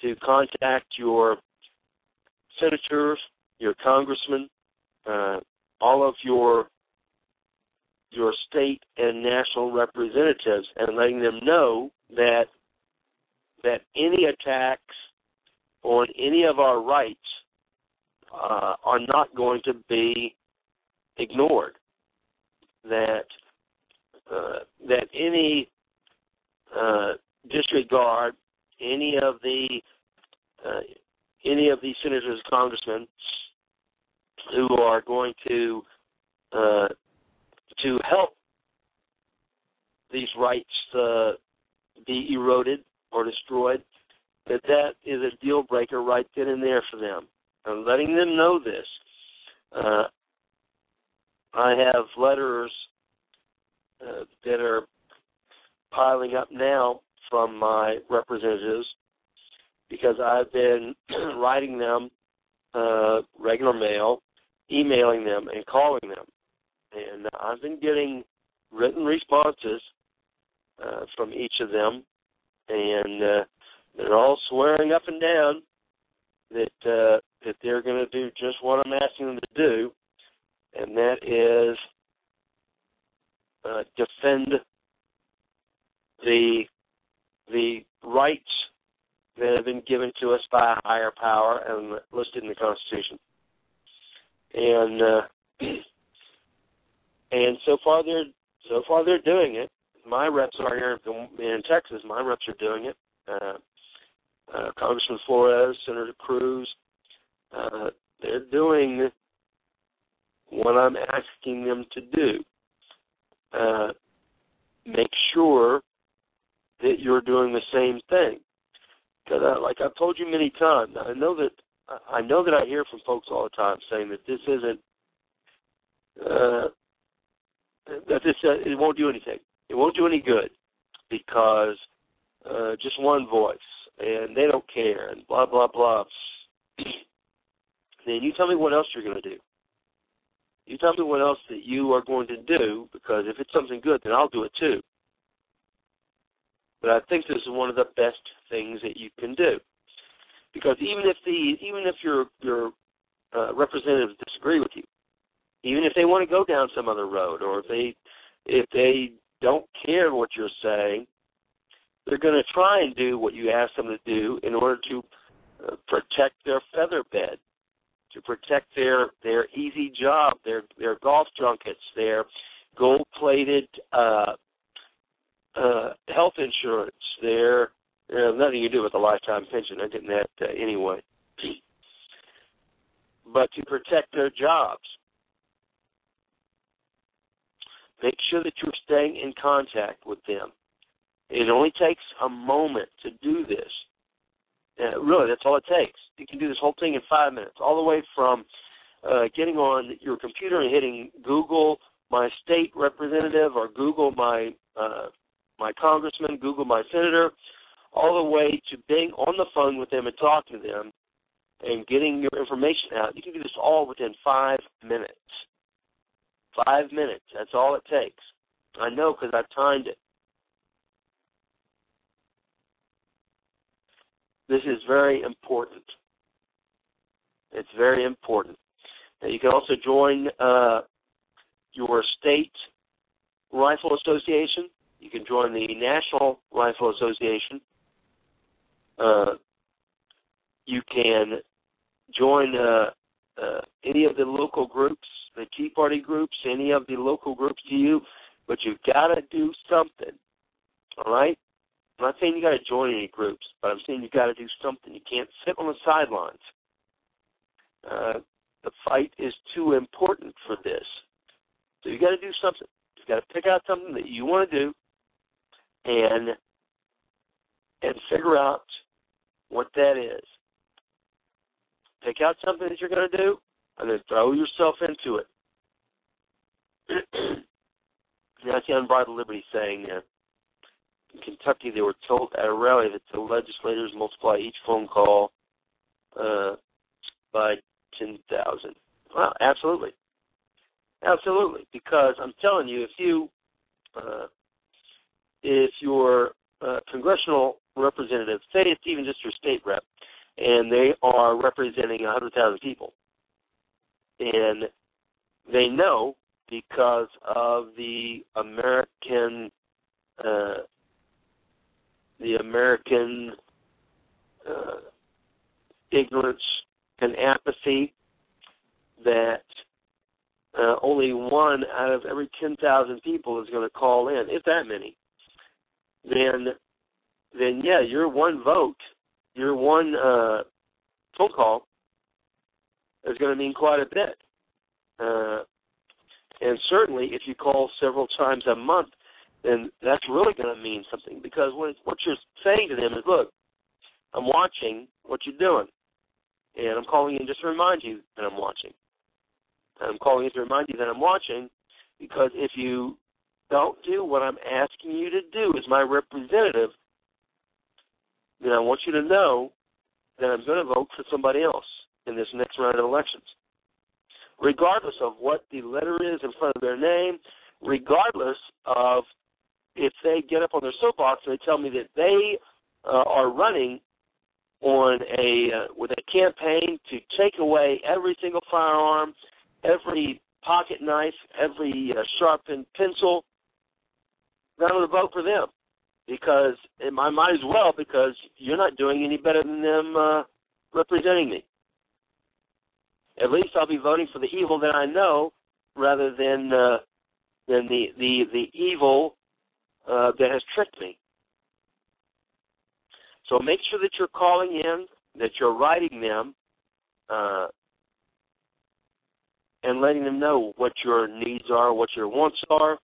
to contact your senators, your congressmen, uh, all of your your state and national representatives, and letting them know that that any attacks on any of our rights uh, are not going to be ignored. That uh, that any uh, disregard any of the uh, any of the senators, congressmen who are going to uh, to help these rights uh, be eroded or destroyed, that that is a deal breaker right then and there for them. And letting them know this. Uh, I have letters uh, that are piling up now from my representatives because I've been writing them uh, regular mail, emailing them, and calling them, and I've been getting written responses uh, from each of them, and uh, they're all swearing up and down that uh, that they're going to do just what I'm asking them to do, and that is uh, defend the the rights that have been given to us by a higher power and listed in the Constitution. And uh, and so far they're so far they're doing it. My reps are here in Texas. My reps are doing it. Uh, uh, Congressman Flores, Senator Cruz, uh, they're doing what I'm asking them to do. Uh, make sure that you're doing the same thing. Because, uh, like I've told you many times, I know that I know that I hear from folks all the time saying that this isn't uh, that this uh, it won't do anything. It won't do any good because uh, just one voice and they don't care and blah blah blah. then you tell me what else you're going to do. You tell me what else that you are going to do because if it's something good, then I'll do it too. But I think this is one of the best things that you can do because even if the even if your your uh, representatives disagree with you, even if they want to go down some other road, or if they if they don't care what you're saying, they're going to try and do what you ask them to do in order to uh, protect their feather bed, to protect their their easy job, their their golf junkets, their gold plated uh, uh, health insurance, their uh, nothing to do with a lifetime pension. They're getting that uh, anyway. But to protect their jobs, make sure that you're staying in contact with them. It only takes a moment to do this. Uh, really, that's all it takes. You can do this whole thing in five minutes, all the way from uh, getting on your computer and hitting Google my state representative or Google my uh, my congressman, Google my senator, all the way to being on the phone with them and talking to them and getting your information out. You can do this all within five minutes. Five minutes. That's all it takes. I know because I've timed it. This is very important. It's very important. Now you can also join uh, your state rifle association. You can join the National Rifle Association. Uh, you can join uh, uh, any of the local groups, the Tea Party groups, any of the local groups to you, but you've got to do something. All right? I'm not saying you got to join any groups, but I'm saying you got to do something. You can't sit on the sidelines. Uh, the fight is too important for this. So you got to do something. You got to pick out something that you want to do, and and figure out what that is. Pick out something that you're going to do, and then throw yourself into it. That's the unbridled liberty saying there. In Kentucky, they were told at a rally that the legislators multiply each phone call uh, by 10,000. Well, absolutely. Absolutely. Because I'm telling you, if you, uh, if your uh, congressional representative, say it's even just your state rep, and they are representing 100,000 people, and they know because of the American uh, the American uh, ignorance and apathy that uh, only one out of every 10,000 people is going to call in, if that many, then then yeah, your one vote, your one uh, phone call is going to mean quite a bit. Uh, and certainly, if you call several times a month, then that's really going to mean something because what what you're saying to them is, look, I'm watching what you're doing, and I'm calling in just to remind you that I'm watching. I'm calling in to remind you that I'm watching because if you don't do what I'm asking you to do as my representative, then I want you to know then I'm going to vote for somebody else in this next round of elections. Regardless of what the letter is in front of their name, regardless of if they get up on their soapbox and they tell me that they uh, are running on a uh, with a campaign to take away every single firearm, every pocket knife, every uh, sharpened pencil, then I'm going to vote for them because I might as well because you're not doing any better than them uh, representing me. At least I'll be voting for the evil that I know rather than uh, than the the the evil uh, that has tricked me. So make sure that you're calling in, that you're writing them, uh, and letting them know what your needs are, what your wants are,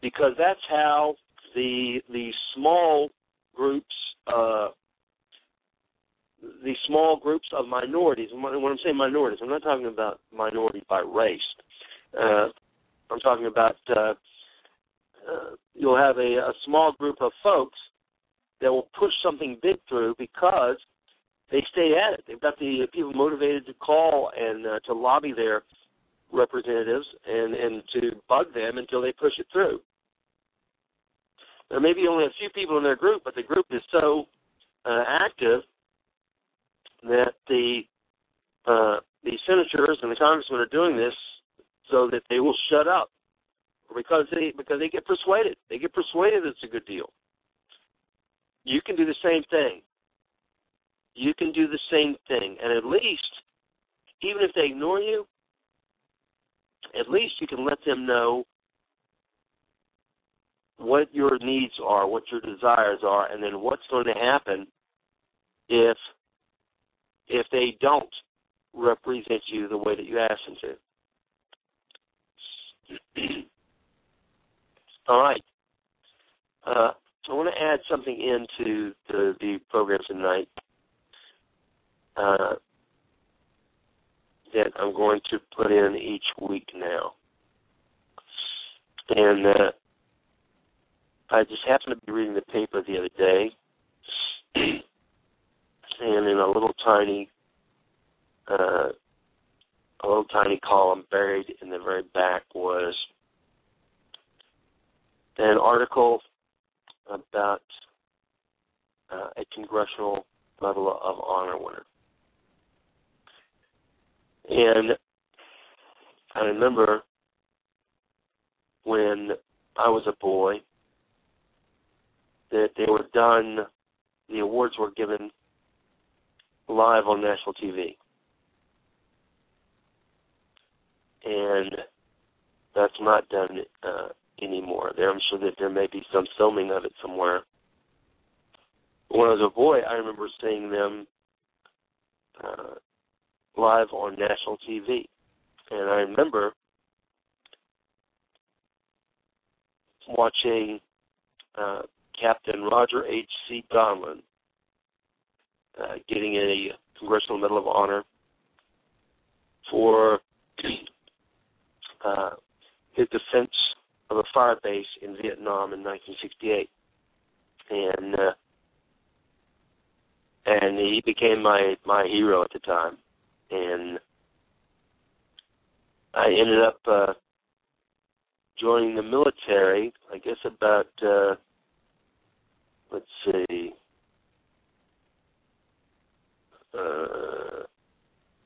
because that's how the the small groups, uh, the small groups of minorities. When I'm saying minorities, I'm not talking about minority by race. Uh, I'm talking about uh, uh, you'll have a, a small group of folks that will push something big through because they stay at it. They've got the people motivated to call and uh, to lobby their representatives and and to bug them until they push it through. There may be only a few people in their group, but the group is so uh, active that the uh, the senators and the congressmen are doing this so that they will shut up because they because they get persuaded. They get persuaded it's a good deal. You can do the same thing. You can do the same thing, and at least, even if they ignore you, at least you can let them know what your needs are, what your desires are, and then what's going to happen if if they don't represent you the way that you ask them to. All right. Uh, I want to add something into the, the program tonight uh, that I'm going to put in each week now. And uh, I just happened to be reading the paper the other day, and in a little tiny, uh, a little tiny column buried in the very back was an article about uh, a congressional Medal of Honor winner. And I remember when I was a boy that they were done, the awards were given live on national TV. And that's not done uh, anymore. There, I'm sure that there may be some filming of it somewhere. When I was a boy, I remember seeing them uh, live on national TV, and I remember watching uh, Captain Roger H. C. Donlon uh, getting a Congressional Medal of Honor for uh, his defense of a fire base in Vietnam in 1968, and uh, and he became my my hero at the time, and I ended up uh, joining the military. I guess about uh, let's see, uh,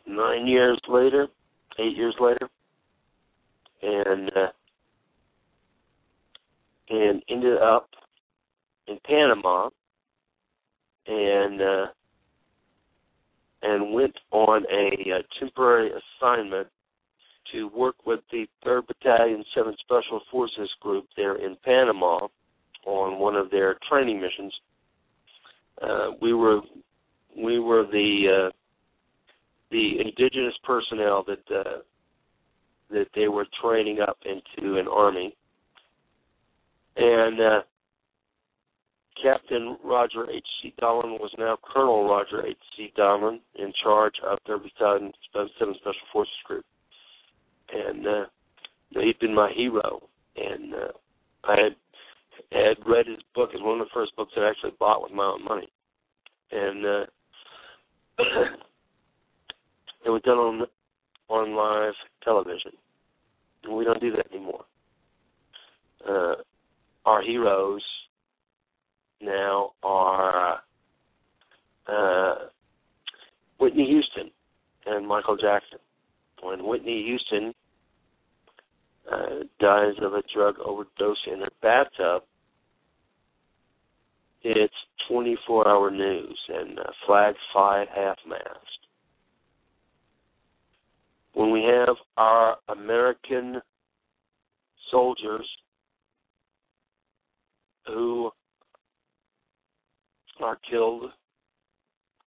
nine years later, eight years later, and uh, and ended up in Panama and uh, and went on a, a temporary assignment to work with the Third Battalion, Seventh Special Forces Group there in Panama on one of their training missions. Uh, we were we were the uh, the indigenous personnel that uh, that they were training up into an army and uh, Captain Roger H. C. Donlon was now Colonel Roger H. C. Donlon in charge of 3rd Battalion 7 Special Forces Group. And uh, he'd been my hero. And uh, I had, had read his book. It was one of the first books that I actually bought with my own money. And uh, it was done on on live television, and we don't do that anymore. Uh, our heroes now are uh, Whitney Houston and Michael Jackson. When Whitney Houston uh, dies of a drug overdose in her bathtub, it's 24 hour news and uh, flags fly half mast. When we have our American soldiers who are killed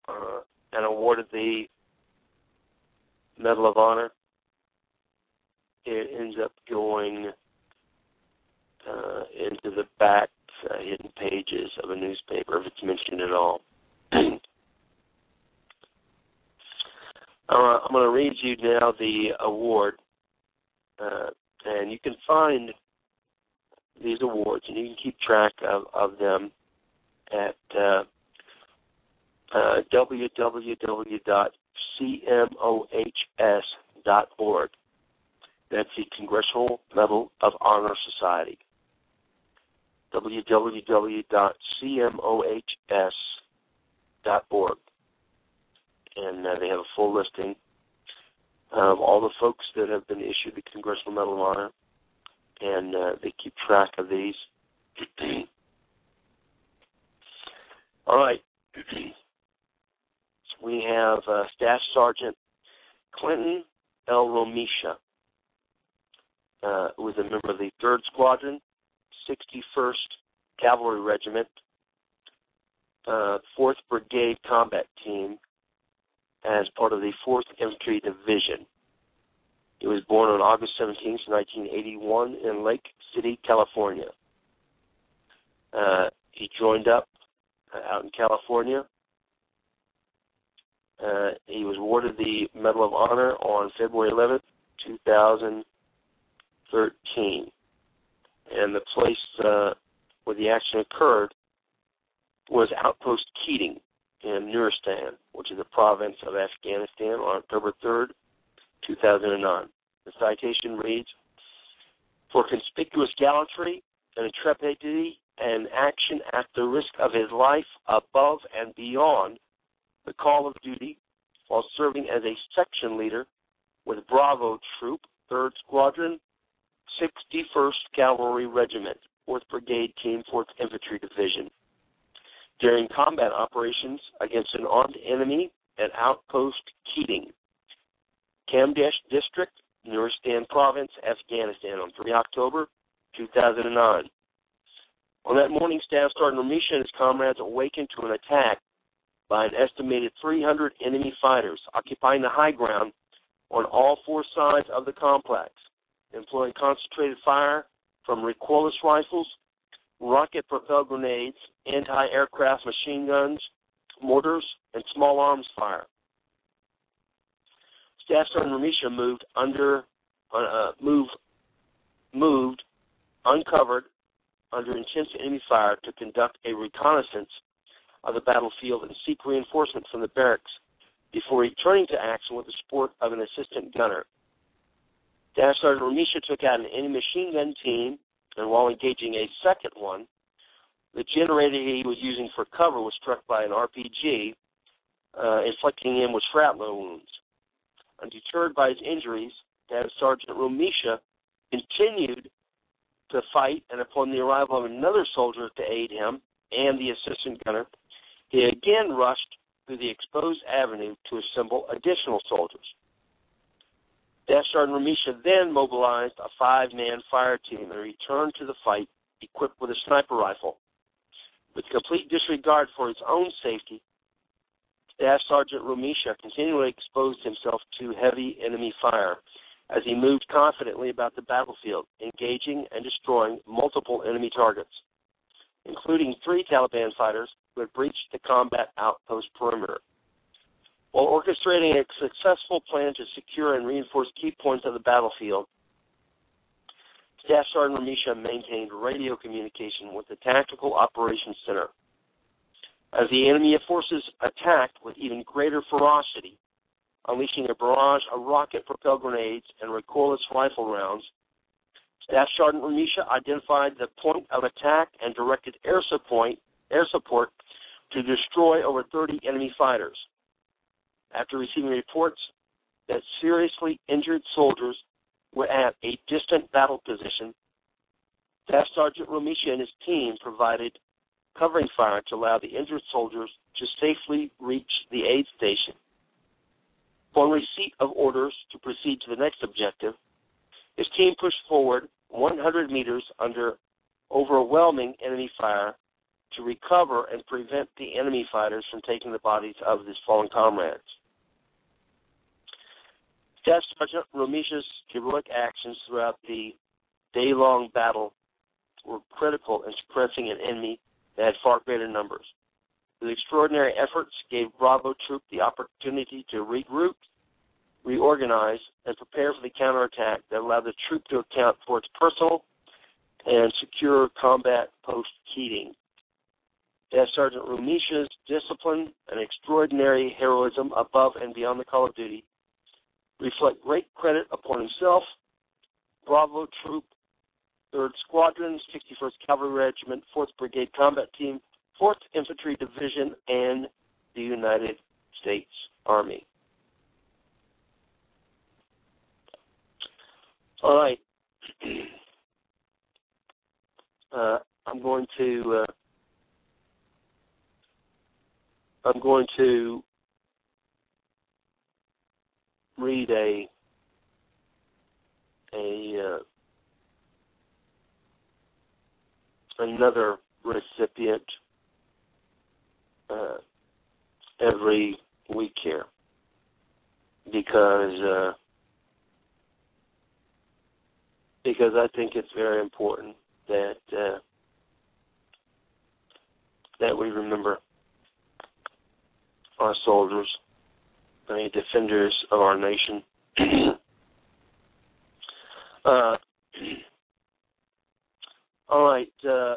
uh, and awarded the Medal of Honor, it ends up going uh, into the back uh, hidden pages of a newspaper if it's mentioned at all. uh, I'm going to read you now the award, uh, and you can find these awards and you can keep track of, of them at uh, uh, www.cmohs.org. That's the Congressional Medal of Honor Society. www.cmohs.org. And uh, they have a full listing of all the folks that have been issued the Congressional Medal of Honor, and uh, they keep track of these. all right. we have uh, Staff Sergeant Clinton L. Romesha, uh, who is a member of the 3rd Squadron, 61st Cavalry Regiment, uh, 4th Brigade Combat Team, as part of the 4th Infantry Division. He was born on August 17, 1981, in Lake City, California. Uh, he joined up uh, out in California uh, he was awarded the Medal of Honor on February 11th, 2013. And the place uh, where the action occurred was Outpost Keating in Nuristan, which is a province of Afghanistan, on October 3rd, 2009. The citation reads For conspicuous gallantry and intrepidity and action at the risk of his life above and beyond the call of duty while serving as a section leader with Bravo Troop, 3rd Squadron, 61st Cavalry Regiment, 4th Brigade Team, 4th Infantry Division. During combat operations against an armed enemy at Outpost Keating, Kamdesh District, Nuristan Province, Afghanistan, on 3 October 2009. On that morning, Staff Sergeant Romesha and his comrades awakened to an attack by an estimated 300 enemy fighters occupying the high ground on all four sides of the complex, employing concentrated fire from recoilless rifles, rocket propelled grenades, anti aircraft machine guns, mortars, and small arms fire. Staff Sergeant Romesha moved under, uh, uh, move, moved uncovered under intense enemy fire to conduct a reconnaissance of the battlefield and seek reinforcements from the barracks before returning to action with the support of an assistant gunner. Sergeant Romesha took out an enemy machine gun team, and while engaging a second one, the generator he was using for cover was struck by an RPG, uh, inflicting him with shrapnel wounds. Undeterred by his injuries, Sergeant Romesha continued to fight, and upon the arrival of another soldier to aid him and the assistant gunner, he again rushed through the exposed avenue to assemble additional soldiers. Staff Sergeant Romesha then mobilized a five man fire team and returned to the fight equipped with a sniper rifle. With complete disregard for his own safety, Staff Sergeant Romesha continually exposed himself to heavy enemy fire as he moved confidently about the battlefield, engaging and destroying multiple enemy targets, including three Taliban fighters who had breached the combat outpost perimeter. While orchestrating a successful plan to secure and reinforce key points of the battlefield, Staff Sergeant Romesha maintained radio communication with the Tactical Operations Center. As the enemy forces attacked with even greater ferocity, unleashing a barrage of rocket propelled grenades and recoilless rifle rounds, Staff Sergeant Romesha identified the point of attack and directed air support, air support to destroy over 30 enemy fighters. After receiving reports that seriously injured soldiers were at a distant battle position, Staff Sergeant Romesha and his team provided covering fire to allow the injured soldiers to safely reach the aid station. Upon receipt of orders to proceed to the next objective, his team pushed forward 100 meters under overwhelming enemy fire to recover and prevent the enemy fighters from taking the bodies of his fallen comrades. Staff Sergeant Romesha's heroic actions throughout the day long battle were critical in suppressing an enemy that had far greater numbers. His extraordinary efforts gave Bravo Troop the opportunity to regroup, reorganize, and prepare for the counterattack that allowed the troop to account for its personal and secure combat post Keating. Staff Sergeant Romesha's discipline and extraordinary heroism above and beyond the call of duty reflect great credit upon himself, Bravo Troop, 3rd Squadron, 61st Cavalry Regiment, 4th Brigade Combat Team, 4th Infantry Division, and the United States Army. All right. Uh, I'm going to uh, I'm going to read a a uh, another recipient uh, every week here because uh, because I think it's very important that uh, that we remember our soldiers, the defenders of our nation. uh, all right. Uh,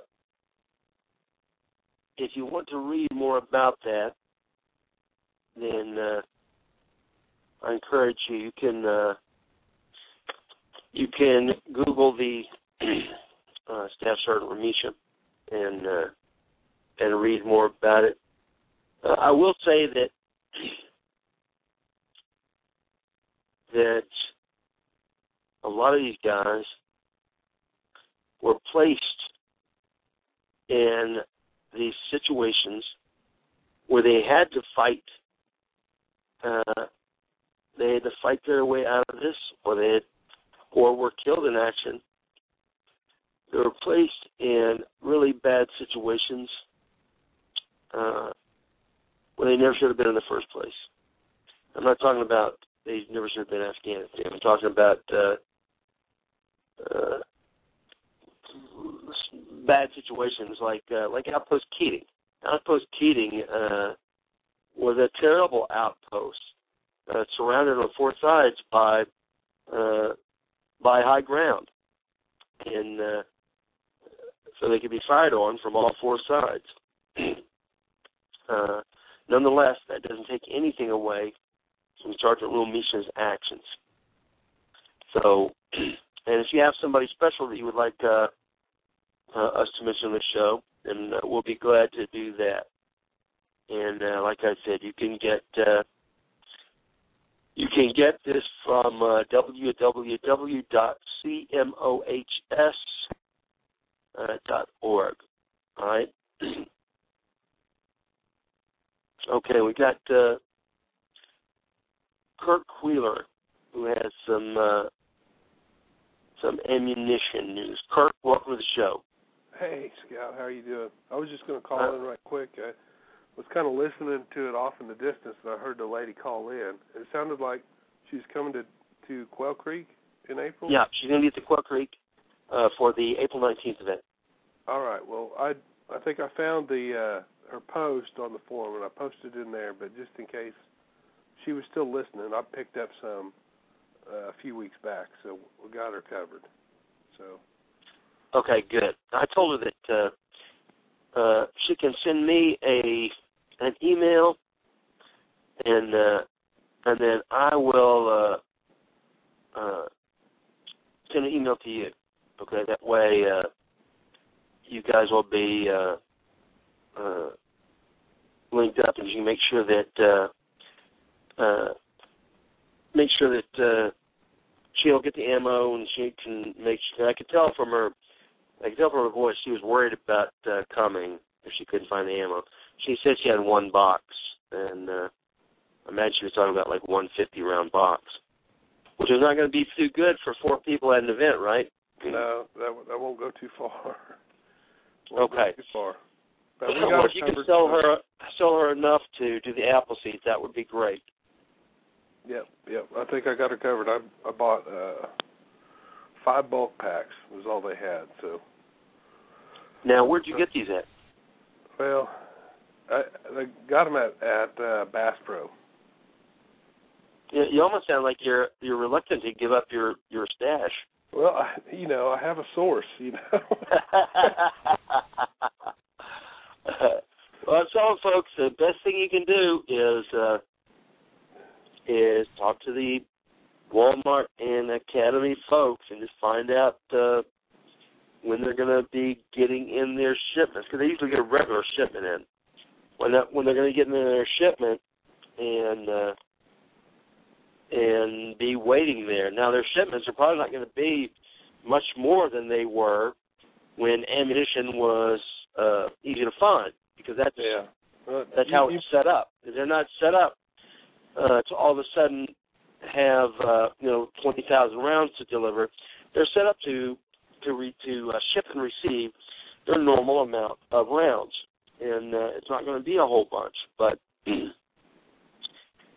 if you want to read more about that, then uh, I encourage you. You can uh, you can Google the uh, Staff Sergeant Romesha and uh, and read more about it. Uh, I will say that that a lot of these guys were placed in these situations where they had to fight. Uh, they had to fight their way out of this, or they had, or were killed in action. They were placed in really bad situations uh, where they never should have been in the first place. I'm not talking about they never should have been Afghanistan. I'm talking about uh, uh, bad situations like uh, like Outpost Keating. Outpost Keating uh, was a terrible outpost, uh, surrounded on four sides by uh, by high ground, and uh, so they could be fired on from all four sides. uh, nonetheless, that doesn't take anything away from Sergeant Romesha's actions. So, and if you have somebody special that you would like uh, uh, us to mention on the show, then uh, we'll be glad to do that. And uh, like I said, you can get uh, you can get this from uh, www.cmohs.org. All right. okay, we got uh, Kirk Wheeler, who has some uh, some ammunition news. Kirk, welcome to the show. Hey, Scout, how are you doing? I was just going to call Uh, in right quick. I was kind of listening to it off in the distance, and I heard the lady call in. It sounded like she was coming to to Quail Creek in April. Yeah, she's going to be at the Quail Creek uh, for the April 19th event. All right. Well, I I think I found the uh her post on the forum, and I posted it in there. But just in case she was still listening, I picked up some uh, a few weeks back, so we got her covered. So Okay, good. I told her that uh, uh, she can send me a an email, and uh, and then I will uh, uh, send an email to you. Okay, that way uh, you guys will be uh, uh, linked up, and you can make sure that uh, uh, make sure that uh, she'll get the ammo, and she can make. Sure, I could tell from her, I could tell from her voice she was worried about uh, coming if she couldn't find the ammo. She said she had one box, and uh, I imagine she was talking about like one fifty round box, which is not going to be too good for four people at an event, right? No, that that won't go too far. Won't okay. Too far. But we well, if you could sell her sell her enough to do the Appleseeds, that would be great. Yep, yep. I think I got it covered. I I bought uh five bulk packs was all they had. So. Now, where'd you get these at? Well, I, I got them at at uh, Bass Pro. You, you almost sound like you're you're reluctant to give up your your stash. Well, I, you know, I have a source. You know. well, so folks, the best thing you can do is uh, is talk to the Walmart and Academy folks and just find out uh, when they're going to be getting in their shipments because they usually get a regular shipment in. When that, when they're going to get in their shipment and uh, and be waiting there. Now their shipments are probably not going to be much more than they were when ammunition was uh, easy to find because that's yeah. Well, that's you, how you, it's set up. They're not set up uh, to all of a sudden have uh, you know twenty thousand rounds to deliver. They're set up to to re, to uh, ship and receive their normal amount of rounds, and uh, it's not going to be a whole bunch, but.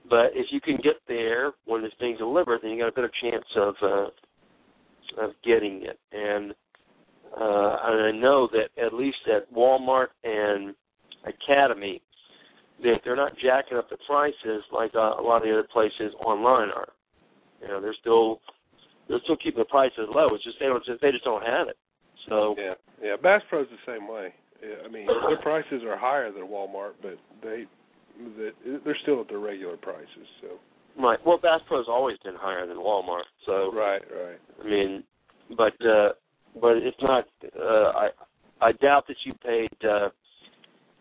but if you can get there when it's being delivered, then you got a better chance of uh, of getting it. And uh, and I know that at least at Walmart and Academy, that they're not jacking up the prices like uh, a lot of the other places online are. You know, they're still they're still keeping the prices low. It's just they don't just they just don't have it. So yeah, yeah. Bass Pro's the same way. Yeah, I mean, their prices are higher than Walmart, but they they're still at their regular prices. So right. Well, Bass Pro's always been higher than Walmart. So right, right. I mean, but uh, but it's not. Uh, I I doubt that you paid uh,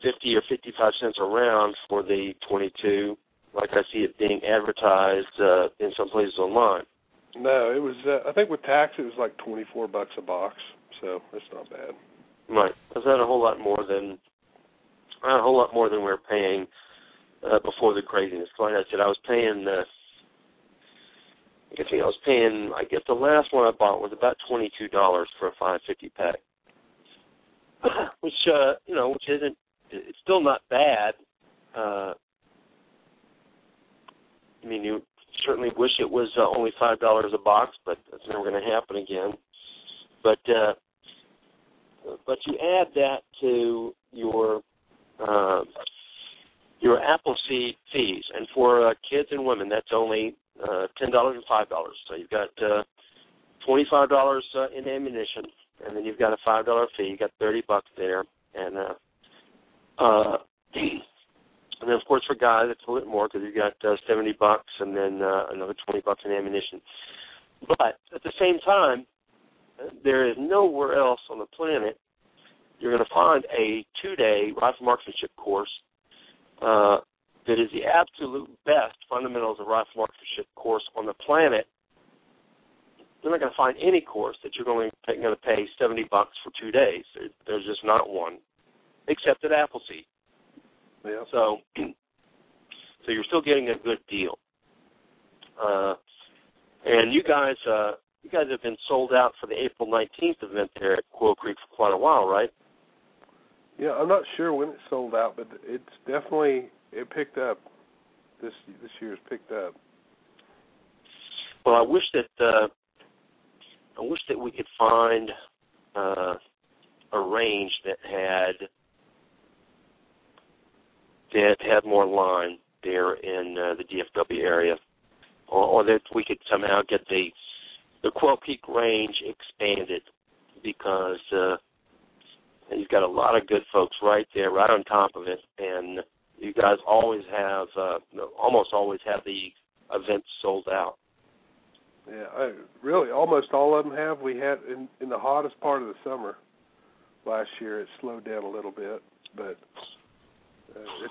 fifty or fifty five cents a round for the twenty two, like I see it being advertised uh, in some places online. No, it was. Uh, I think with tax, it was like twenty four bucks a box. So that's not bad. Right. Is that a whole lot more than a whole lot more than we were paying uh, before the craziness. Like I said, I was paying. Uh, I I was paying. I guess the last one I bought was about twenty two dollars for a five fifty pack, which uh, you know, which isn't. It's still not bad. Uh, I mean, you certainly wish it was uh, only five dollars a box, but that's never going to happen again. But uh, but you add that to your uh, your Appleseed fees, and for uh, kids and women, that's only uh, ten dollars and five dollars. So you've got uh, twenty five dollars uh, in ammunition, and then you've got a five dollar fee. You got thirty bucks there, and uh, uh, and then of course for guys it's a little bit more because you've got uh, seventy bucks, and then uh, another twenty bucks in ammunition. But at the same time, there is nowhere else on the planet you're going to find a two-day rifle marksmanship course uh, that is the absolute best fundamentals of rifle marksmanship course on the planet. You're not going to find any course that you're going to, going to pay 70 bucks for two days. There's just not one, except at Appleseed. Yeah. So, so you're still getting a good deal. Uh, and you guys, uh, you guys have been sold out for the April 19th event there at Quail Creek for quite a while, right? Yeah, I'm not sure when it sold out, but it's definitely it picked up. This this year's picked up. Well, I wish that uh, I wish that we could find uh, a range that had that had more line there in uh, the DFW area, or, or that we could somehow get the the Quail Peak range expanded because uh, you've got a lot of good folks right there, right on top of it, and you guys always have, uh, almost always have the events sold out. Yeah, I, really, almost all of them have. We had in in the hottest part of the summer last year. It slowed down a little bit, but uh,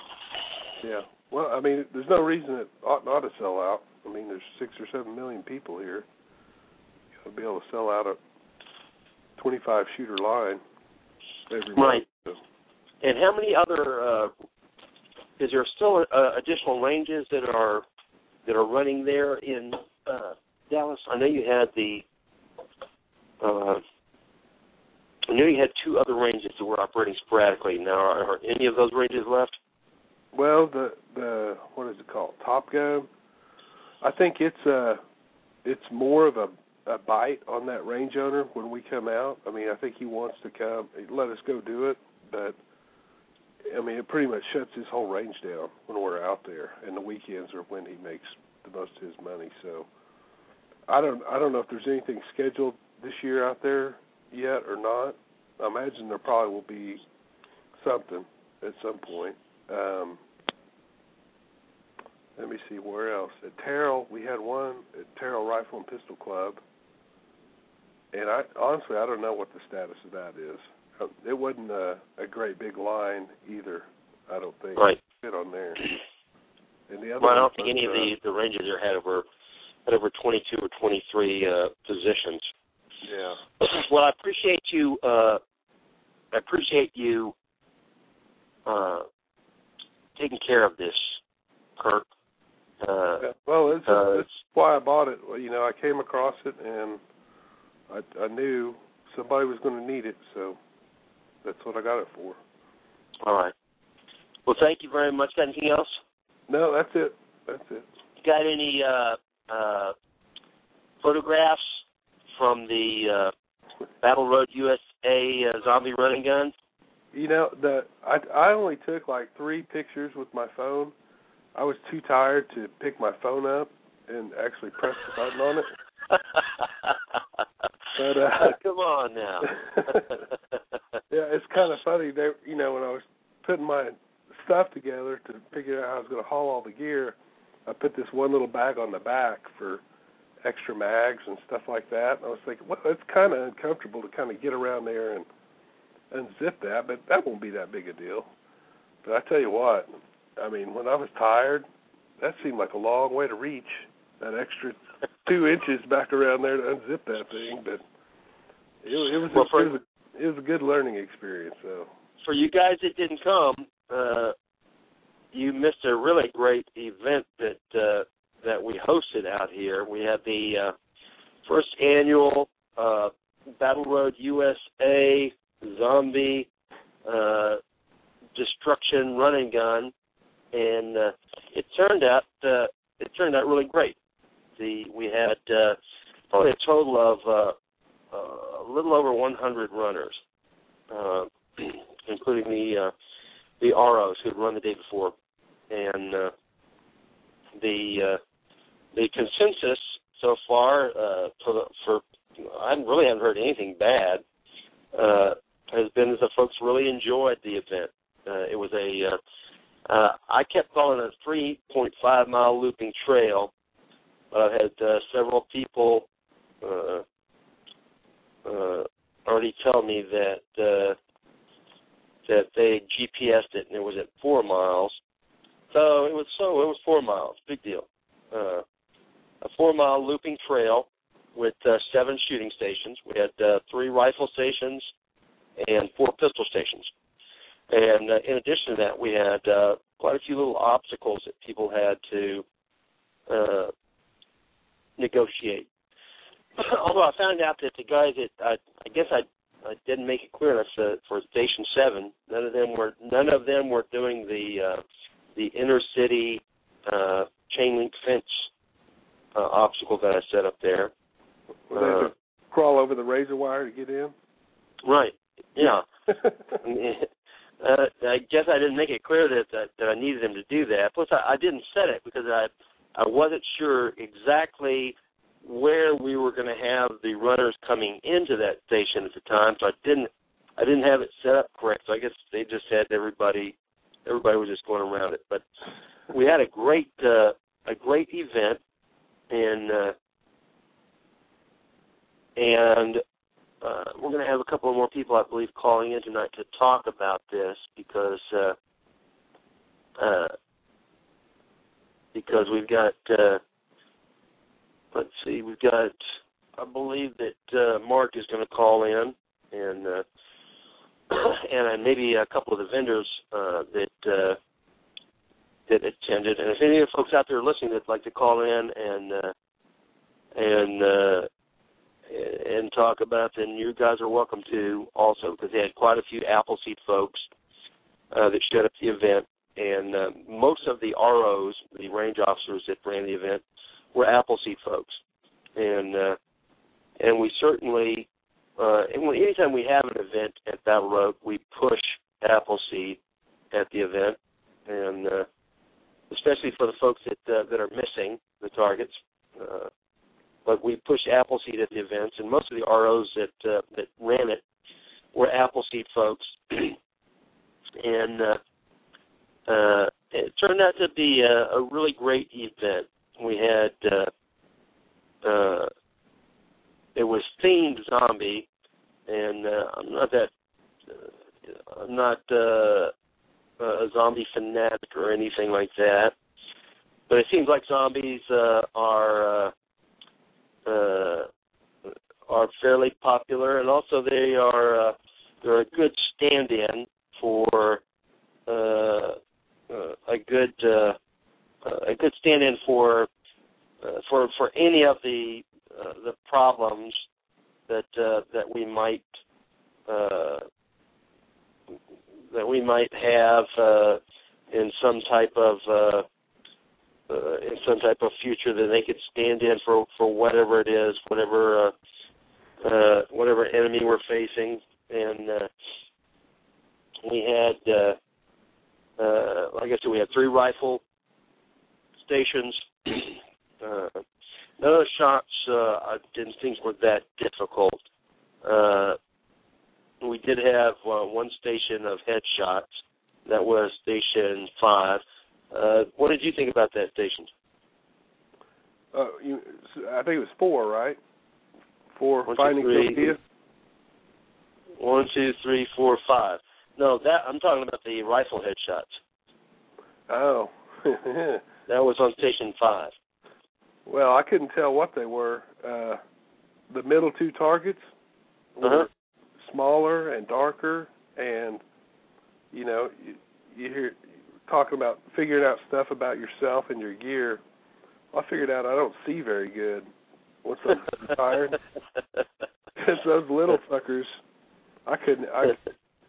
yeah. Well, I mean, there's no reason it ought not to sell out. I mean, there's six or seven million people here. You'll be able to sell out a 25 shooter line every Right. month. And how many other? Uh, is there still uh, additional ranges that are that are running there in uh, Dallas? I know you had the. Uh, I know you had two other ranges that were operating sporadically. Now, are, are any of those ranges left? Well, the the what is it called? Top Gun. I think it's uh it's more of a a bite on that range owner when we come out. I mean, I think he wants to come let us go do it, but I mean, it pretty much shuts his whole range down when we're out there, and the weekends are when he makes the most of his money. So, I don't I don't know if there's anything scheduled this year out there yet or not. I imagine there probably will be something at some point. Um, let me see where else. At Terrell, we had one at Terrell Rifle and Pistol Club, and I honestly I don't know what the status of that is. Uh, It wasn't a, a great big line either. I don't think Right. fit on there. And the other Well, I don't think any of the the ranges there had over had over 22 or 23 uh, positions. Yeah. well, I appreciate you. Uh, I appreciate you uh, taking care of this, Kirk. Uh, Yeah, Well, it's, uh, that's why I bought it. Well, You know, I came across it and I I knew somebody was going to need it, so that's what I got it for. all right. Well, thank you very much. Got anything else? No, that's it. That's it. You got any uh, uh, photographs from the uh, Battle Road USA uh, zombie running guns? You know, the I I only took like three pictures with my phone. I was too tired to pick my phone up and actually press the button on it. But, uh, come on now. yeah, it's kind of funny. They, you know, when I was putting my stuff together to figure out how I was going to haul all the gear, I put this one little bag on the back for extra mags and stuff like that. And I was thinking, well, it's kind of uncomfortable to kind of get around there and unzip that, but that won't be that big a deal. But I tell you what, I mean, when I was tired, that seemed like a long way to reach that extra two inches back around there to unzip that thing. But it, it was Well, for- it was a, it was a good learning experience. So For you guys that didn't come, uh, you missed a really great event that uh, that we hosted out here. We had the uh, first annual uh, Battle Road USA Zombie uh, Destruction Running Gun, and uh, it turned out uh, it turned out really great. The we had uh, probably a total of uh, uh, a little over 100 runners, uh, including the uh, the ROs who had run the day before, and uh, the uh, the consensus so far uh, for for I really haven't heard anything bad. Uh, has been that the folks really enjoyed the event. Uh, it was a uh, uh, I kept calling it a 3.5 mile looping trail. But I've had uh, several people uh, uh, already tell me that uh, that they GPSed it and it was at four miles. So it was so it was four miles, big deal. Uh, a four mile looping trail with uh, seven shooting stations. We had uh, three rifle stations and four pistol stations. And uh, in addition to that, we had uh, quite a few little obstacles that people had to uh, negotiate. Although I found out that the guys that I, I guess I, I didn't make it clear enough for, for Station Seven. None of them were none of them were doing the uh, the inner city uh, chain link fence uh, obstacle that I set up there. Uh, to crawl over the razor wire to get in? right. Yeah. uh, I guess I didn't make it clear that, that that I needed them to do that. Plus, I, I didn't set it because I I wasn't sure exactly where we were going to have the runners coming into that station at the time, so I didn't I didn't have it set up correct. So I guess they just had everybody everybody was just going around it. But we had a great uh, a great event, and uh, and uh, we're going to have a couple of more people, I believe, calling in tonight to talk about this because uh, uh, because we've got uh, let's see, we've got I believe that uh, Mark is going to call in and uh, and maybe a couple of the vendors uh, that uh, that attended. And if any of the folks out there listening that'd like to call in and uh, and uh, and talk about, then you guys are welcome to also because they had quite a few Appleseed folks uh, that showed up the event, and uh, most of the ROs, the range officers that ran the event, were Appleseed folks, and uh, and we certainly, uh, and when, anytime we have an event at Battle Road, we push Appleseed at the event, and uh, especially for the folks that uh, that are missing the targets. Uh, but we pushed Appleseed at the events, and most of the ROs that uh, that ran it were Appleseed folks, and uh, uh, it turned out to be a, a really great event. We had uh, uh, it was themed zombie, and uh, I'm not that uh, I'm not uh, a zombie fanatic or anything like that, but it seems like zombies uh, are. Uh, uh, are fairly popular, and also they are uh, they're a good stand-in for uh, uh, a good uh, a good stand-in for uh, for for any of the uh, the problems that uh, that we might uh, that we might have uh, in some type of uh, uh, in some type of future that they could stand in for for whatever it is, whatever uh, uh, whatever enemy we're facing, and uh, we had uh, uh, I said, we had three rifle stations. uh, none shots uh, I didn't think were that difficult. Uh, we did have uh, one station of headshots. That was station five. Uh, what did you think about that station? Uh, you, I think it was four, right? Four One, two, finding three. Sophia. One, two, three, four, five. No, that I'm talking about the rifle headshots. Oh. That was on station five. well, I couldn't tell what they were. Uh, the middle two targets were Uh-huh. Smaller and darker, and you know, you, you hear talking about figuring out stuff about yourself and your gear. I figured out I don't see very good once I'm tired. Because those little fuckers, I couldn't. I,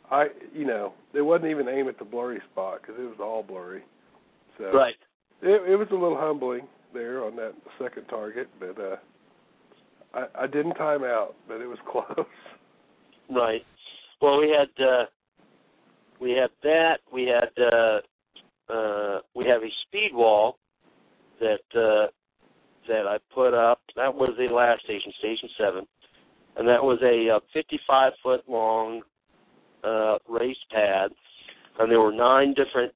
I, you know, it wasn't even aimed at the blurry spot because it was all blurry. So right. it, it was a little humbling there on that second target, but uh, I, I didn't time out, but it was close. Right. Well, we had uh, we had that. We had uh, uh, we have a speed wall that uh, that I put up. That was the last station, station seven, and that was a uh, 55 foot long uh, race pad, and there were nine different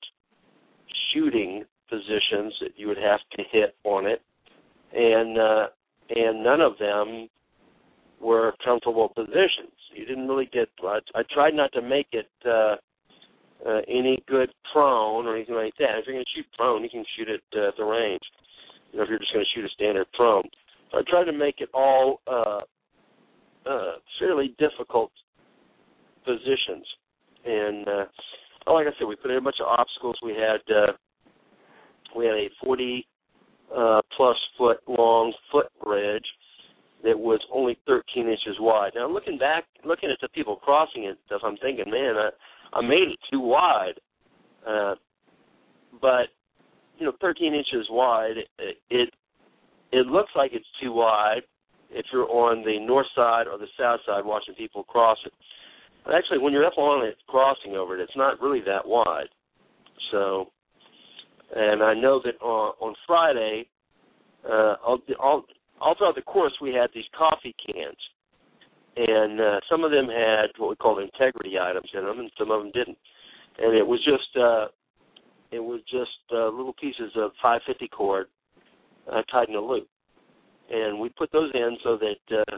shooting positions that you would have to hit on it, and uh, and none of them were comfortable positions. You didn't really get. I, I tried not to make it uh, uh, any good prone or anything like that. If you're going to shoot prone, you can shoot it uh, at the range. You know, if you're just going to shoot a standard prone, so I tried to make it all uh, uh, fairly difficult positions. And uh, like I said, we put in a bunch of obstacles. We had uh, we had a 40 uh, plus foot long footbridge that was only 13 inches wide. Now, looking back, looking at the people crossing it, stuff, I'm thinking, man, I, I made it too wide. Uh, but you know, 13 inches wide, it, it it looks like it's too wide if you're on the north side or the south side watching people cross it. But actually, when you're up on it crossing over it, it's not really that wide. So, and I know that on, on Friday, uh, all all throughout the course, we had these coffee cans, and uh, some of them had what we call integrity items in them, and some of them didn't. And it was just uh, it was just uh, little pieces of 550 cord uh, tied in a loop, and we put those in so that uh,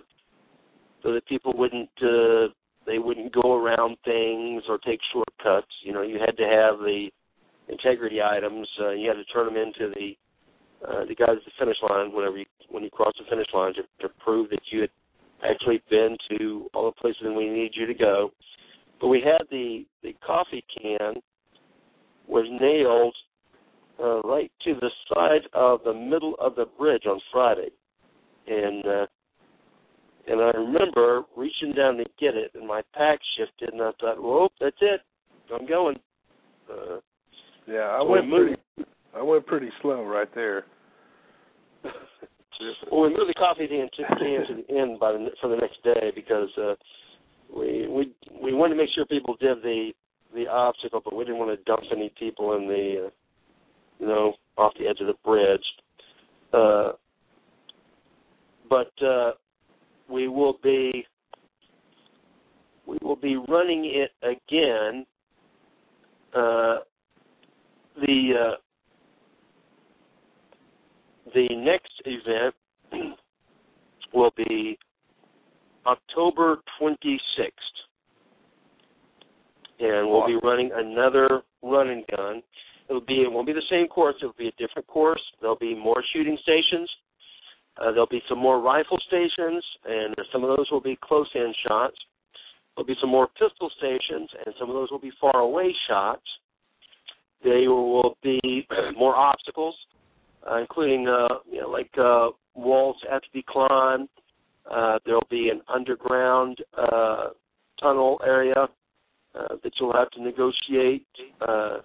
so that people wouldn't uh, they wouldn't go around things or take shortcuts. You know, you had to have the integrity items. Uh, you had to turn them into the uh, the guys at the finish line whenever you when you cross the finish line to, to prove that you had actually been to all the places that we need you to go. But we had the the coffee can was nailed uh, right to the side of the middle of the bridge on Friday, and uh, and I remember reaching down to get it, and my pack shifted, and I thought, "Well, that's it, I'm going." Uh, Yeah, I So went we pretty. I went pretty slow right there. well, we moved the coffee can to, the end by the for the next day because uh, we we we wanted to make sure people did the the obstacle, but we didn't want to dump any people in the uh, you know off the edge of the bridge. Uh, but uh, we will be we will be running it again. Uh, the uh, the next event will be October 26th. And we'll be running another run and gun. It'll be it won't be the same course, it'll be a different course. There'll be more shooting stations. Uh, there'll be some more rifle stations and some of those will be close in shots. There'll be some more pistol stations and some of those will be far away shots. There will be more obstacles uh, including uh, you know like uh, walls to be climbed. Uh, there'll be an underground uh, tunnel area uh, that you'll have to negotiate. Uh,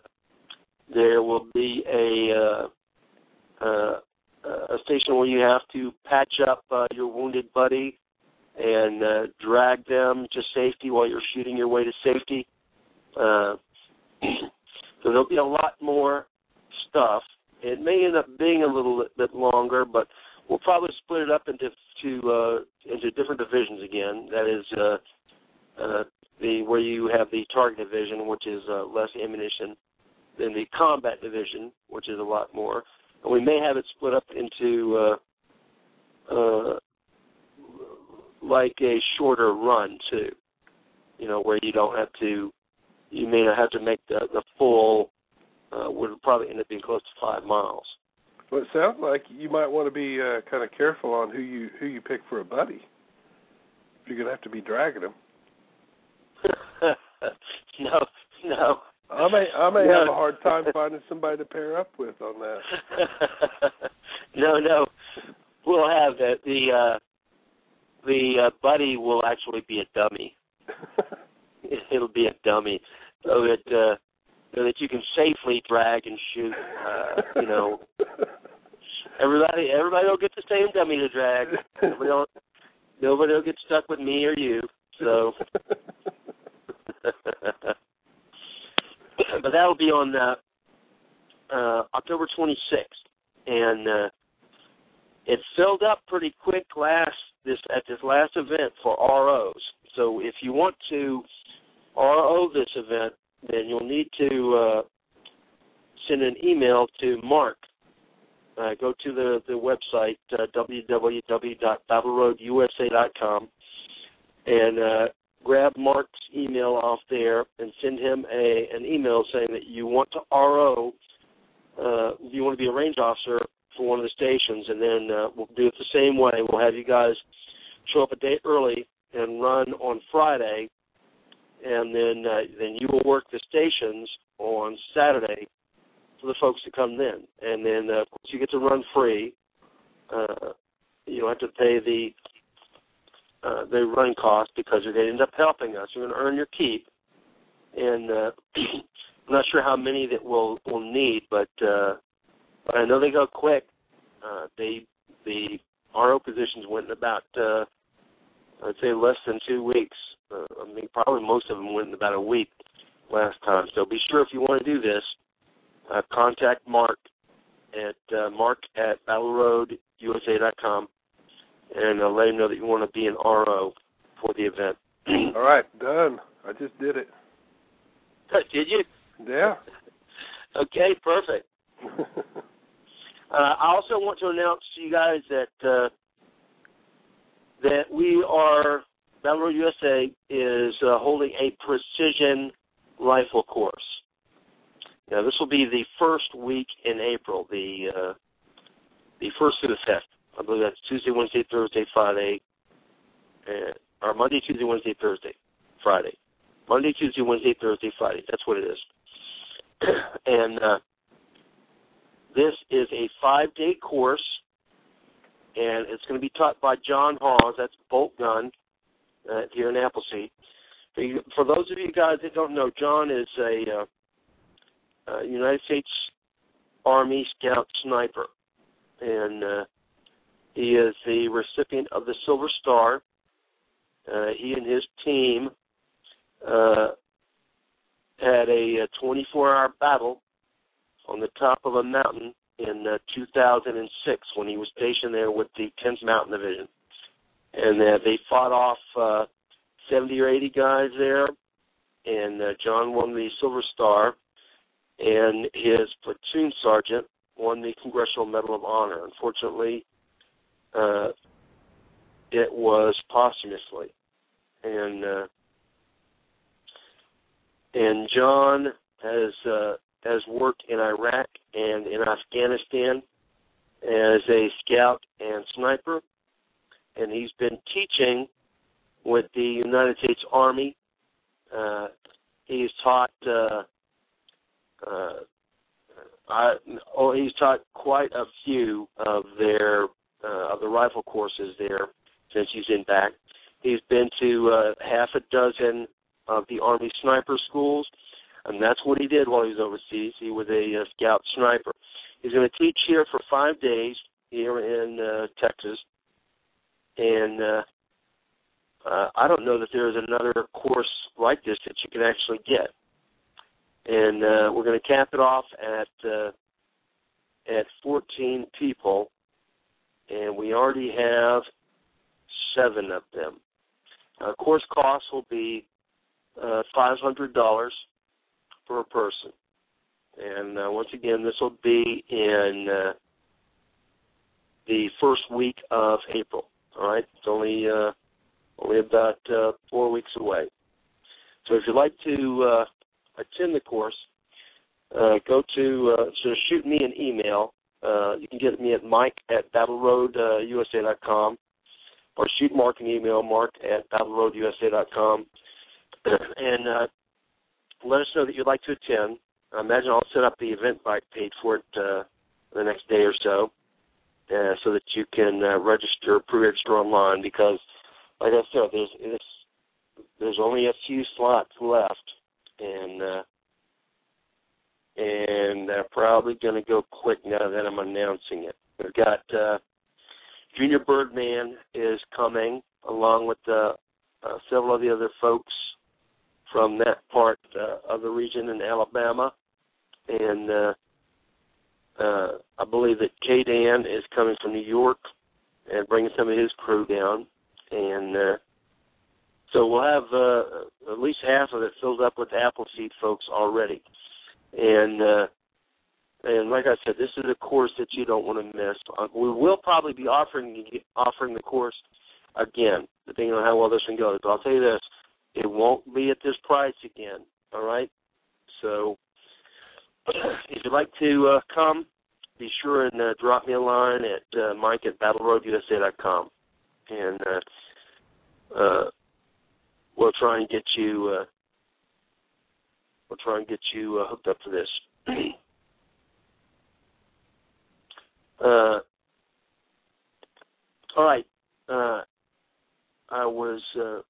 there will be a uh, uh, a station where you have to patch up uh, your wounded buddy and uh, drag them to safety while you're shooting your way to safety. Uh, so there'll be a lot more stuff. It may end up being a little bit longer, but we'll probably split it up into to, uh, into different divisions again. That is uh, uh, the where you have the target division, which is uh, less ammunition, than the combat division, which is a lot more. And we may have it split up into uh, uh, like a shorter run too. You know, where you don't have to, you may not have to make the the full. Uh, would probably end up being close to five miles. Well, it sounds like you might want to be uh, kind of careful on who you who you pick for a buddy. You're gonna have to be dragging them. no, no. I may I may No. have a hard time finding somebody to pair up with on that. no, no. We'll have the the uh, the uh, buddy will actually be a dummy. It'll be a dummy, so that uh, so that you can safely drag and shoot. Uh, you know, everybody everybody will get the same dummy to drag. Nobody will, nobody will get stuck with me or you. So. but that'll be on uh, uh, October 26th, and uh, it filled up pretty quick last this at this last event for ROs. So if you want to RO this event, then you'll need to uh, send an email to Mark. Uh, go to the the website uh, www.battleroadusa.com and uh, grab Mark's email off there and send him a an email saying that you want to RO, uh, you want to be a range officer for one of the stations, and then uh, we'll do it the same way. We'll have you guys show up a day early and run on Friday, and then uh, then you will work the stations on Saturday for the folks to come then, and then uh, of course you get to run free. Uh, you don't have to pay the uh, the running cost because you're going to end up helping us. You're going to earn your keep, and uh, I'm not sure how many that we'll will need, but uh, but I know they go quick. Uh, they the RO positions went in about uh, I'd say less than two weeks. Uh, I mean, probably most of them went in about a week last time. So be sure if you want to do this, uh, contact Mark at uh, mark at battleroadusa.com and uh, let him know that you want to be an RO for the event. All right, done. I just did it. Did you? Yeah. Okay, perfect. uh, I also want to announce to you guys that uh, that we are Battle USA is uh, holding a precision rifle course. Now, this will be the first week in April, the uh, the first of the fifth. I believe that's Tuesday, Wednesday, Thursday, Friday, and, or Monday, Tuesday, Wednesday, Thursday, Friday. Monday, Tuesday, Wednesday, Thursday, Friday. That's what it is. and uh, this is a five day course, and it's going to be taught by John Hawes. That's bolt gun uh, here in Appleseed. For, you, for those of you guys that don't know, John is a uh, uh, United States Army Scout sniper, and uh, he is the recipient of the Silver Star. Uh, he and his team uh, had a 24-hour battle on the top of a mountain in uh, 2006 when he was stationed there with the 10th Mountain Division, and uh, they fought off uh, 70 or 80 guys there, and uh, John won the Silver Star, and his platoon sergeant won the Congressional Medal of Honor. Unfortunately, uh, it was posthumously, and uh, and John has uh, has worked in Iraq and in Afghanistan as a scout and sniper, and he's been teaching with the United States Army. Uh, he's taught. Uh, uh, I, oh, he's taught quite a few of their uh, of the rifle courses there since he's in back. He's been to uh, half a dozen of the Army sniper schools, and that's what he did while he was overseas. He was a uh, scout sniper. He's going to teach here for five days here in uh, Texas, and uh, uh, I don't know that there is another course like this that you can actually get. And uh, we're going to cap it off at uh, at 14 people, and we already have seven of them. Uh, course costs will be uh, $500 per person. And uh, once again, this will be in uh, the first week of April. All right, it's only uh, only about uh, four weeks away. So if you'd like to uh, attend the course, uh, go to uh, so shoot me an email. Uh, you can get me at mike at battleroadusa.com or shoot Mark an email, mark at battleroadusa.com, and uh, let us know that you'd like to attend. I imagine I'll set up the Eventbrite page for it uh, the next day or so, uh, so that you can uh, register pre-register online. Because, like I said, there's there's only a few slots left, and uh, and they're probably going to go quick now that I'm announcing it. We've got uh, Junior Birdman is coming along with uh, uh, several of the other folks from that part uh, of the region in Alabama, and uh, uh, I believe that K Dan is coming from New York and bringing some of his crew down, and uh, so we'll have uh, at least half of it filled up with Appleseed folks already, and. Uh, and like I said, this is a course that you don't want to miss. Uh, we will probably be offering offering the course again, depending on how well this one goes. But I'll tell you this: it won't be at this price again. All right. So if you'd like to uh, come, be sure and uh, drop me a line at uh, Mike at BattleRoadUSA.com, and uh, uh, we'll try and get you. Uh, we'll try and get you uh, hooked up to this. uh, all right. Uh, I was uh,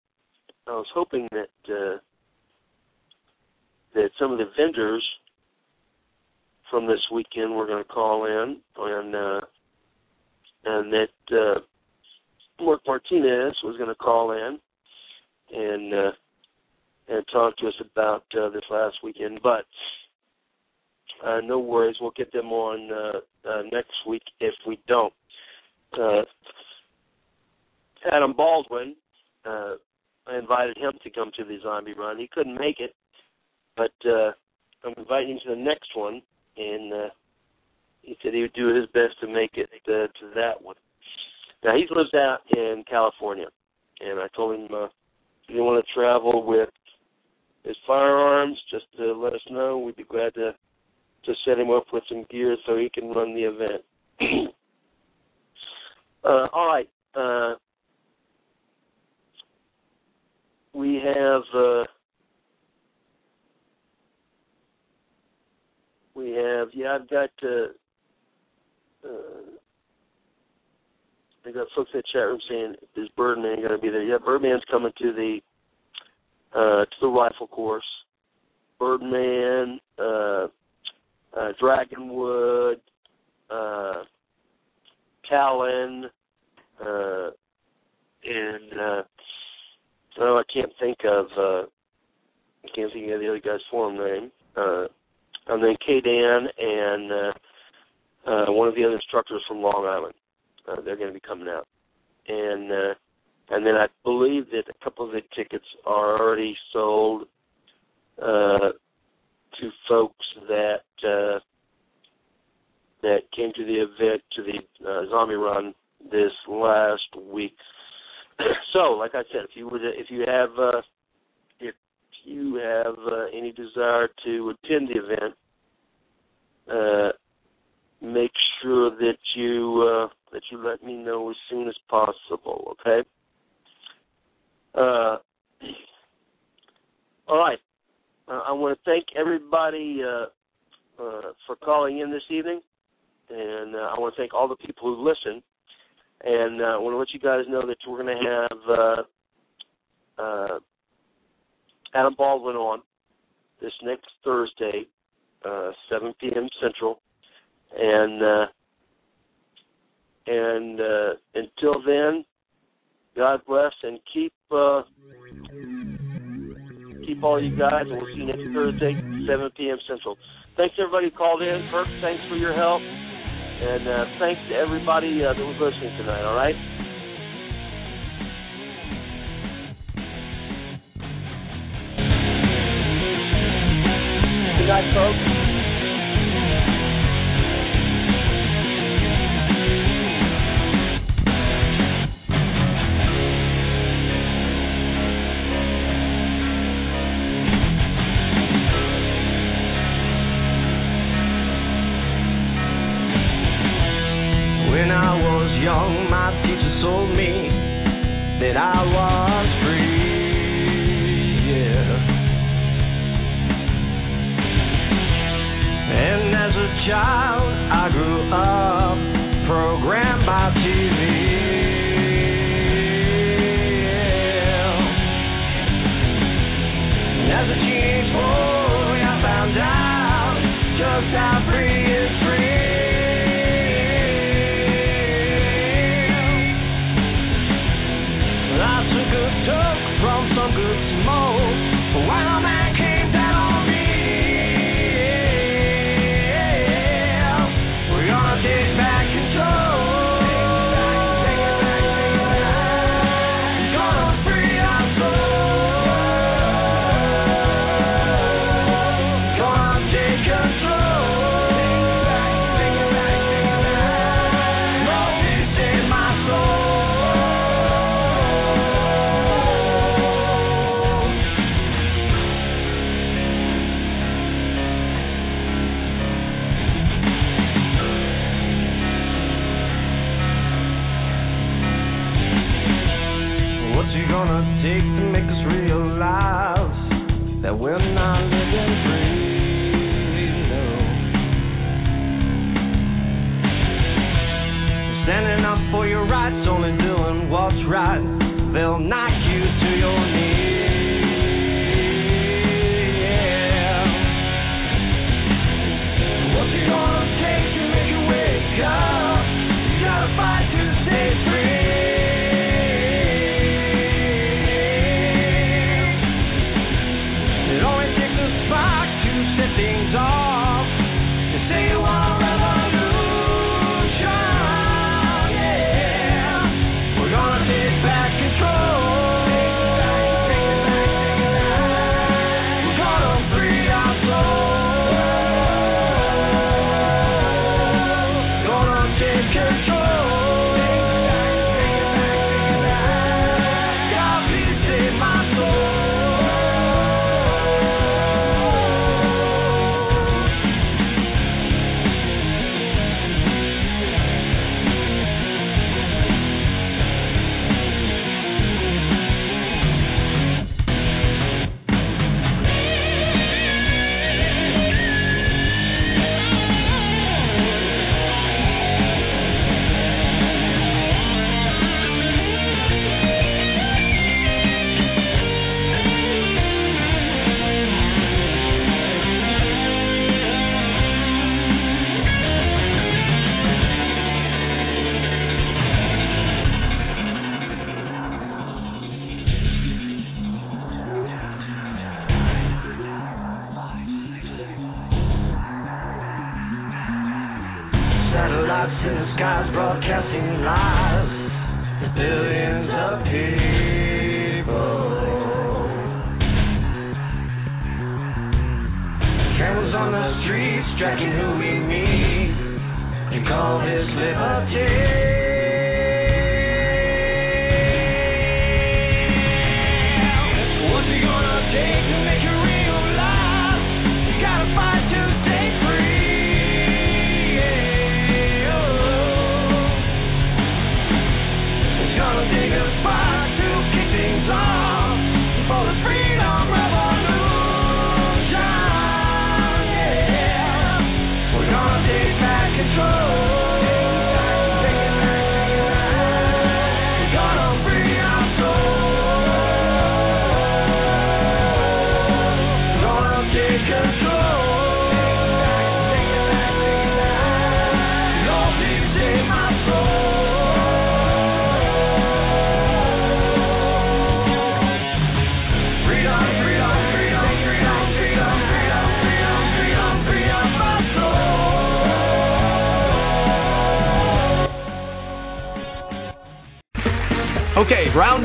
I was hoping that uh, that some of the vendors from this weekend we're going to call in, and uh, and that uh, Mark Martinez was going to call in and uh, and talk to us about uh, this last weekend. But uh, no worries, we'll get them on uh, uh, next week if we don't. Uh, Adam Baldwin uh, I invited him to come to the zombie run. He couldn't make it, but uh, I'm inviting him to the next one. And uh, he said he would do his best to make it uh, to that one. Now he lives out in California, and I told him uh, if you want to travel with his firearms, just to let us know. We'd be glad to to set him up with some gear so he can run the event. uh, all right. Uh, we have uh, we have yeah I've got uh, uh, I got folks in the chat room saying is Birdman going to be there? Yeah, Birdman's coming to the uh, to the rifle course. Birdman, uh, uh, Dragonwood, uh, Callan, uh, and uh, oh, I can't think of uh, I can't think of the other guy's forum name. Uh, and then K Dan and uh, uh, one of the other instructors from Long Island. Uh, they're going to be coming out, and uh, and then I believe that a couple of the tickets are already sold uh, to folks that uh, that came to the event to the uh, zombie run this last week. so, like I said, if you would, if you have, uh, if you have uh, any desire to attend the event, uh, make sure that you uh, that you let me know as soon as possible. Okay. Uh, all right. Uh, I want to thank everybody uh, uh, for calling in this evening, and uh, I want to thank all the people who listen. And uh, I want to let you guys know that we're going to have uh, uh, Adam Baldwin on this next Thursday, uh, 7 p.m. Central, and uh, and uh, until then, God bless and keep uh, keep all you guys, and we'll see you next Thursday, 7 p.m. Central. Thanks everybody who called in. Kirk, thanks for your help, and uh, thanks to everybody uh, that was listening tonight. All right. Good night, folks. They'll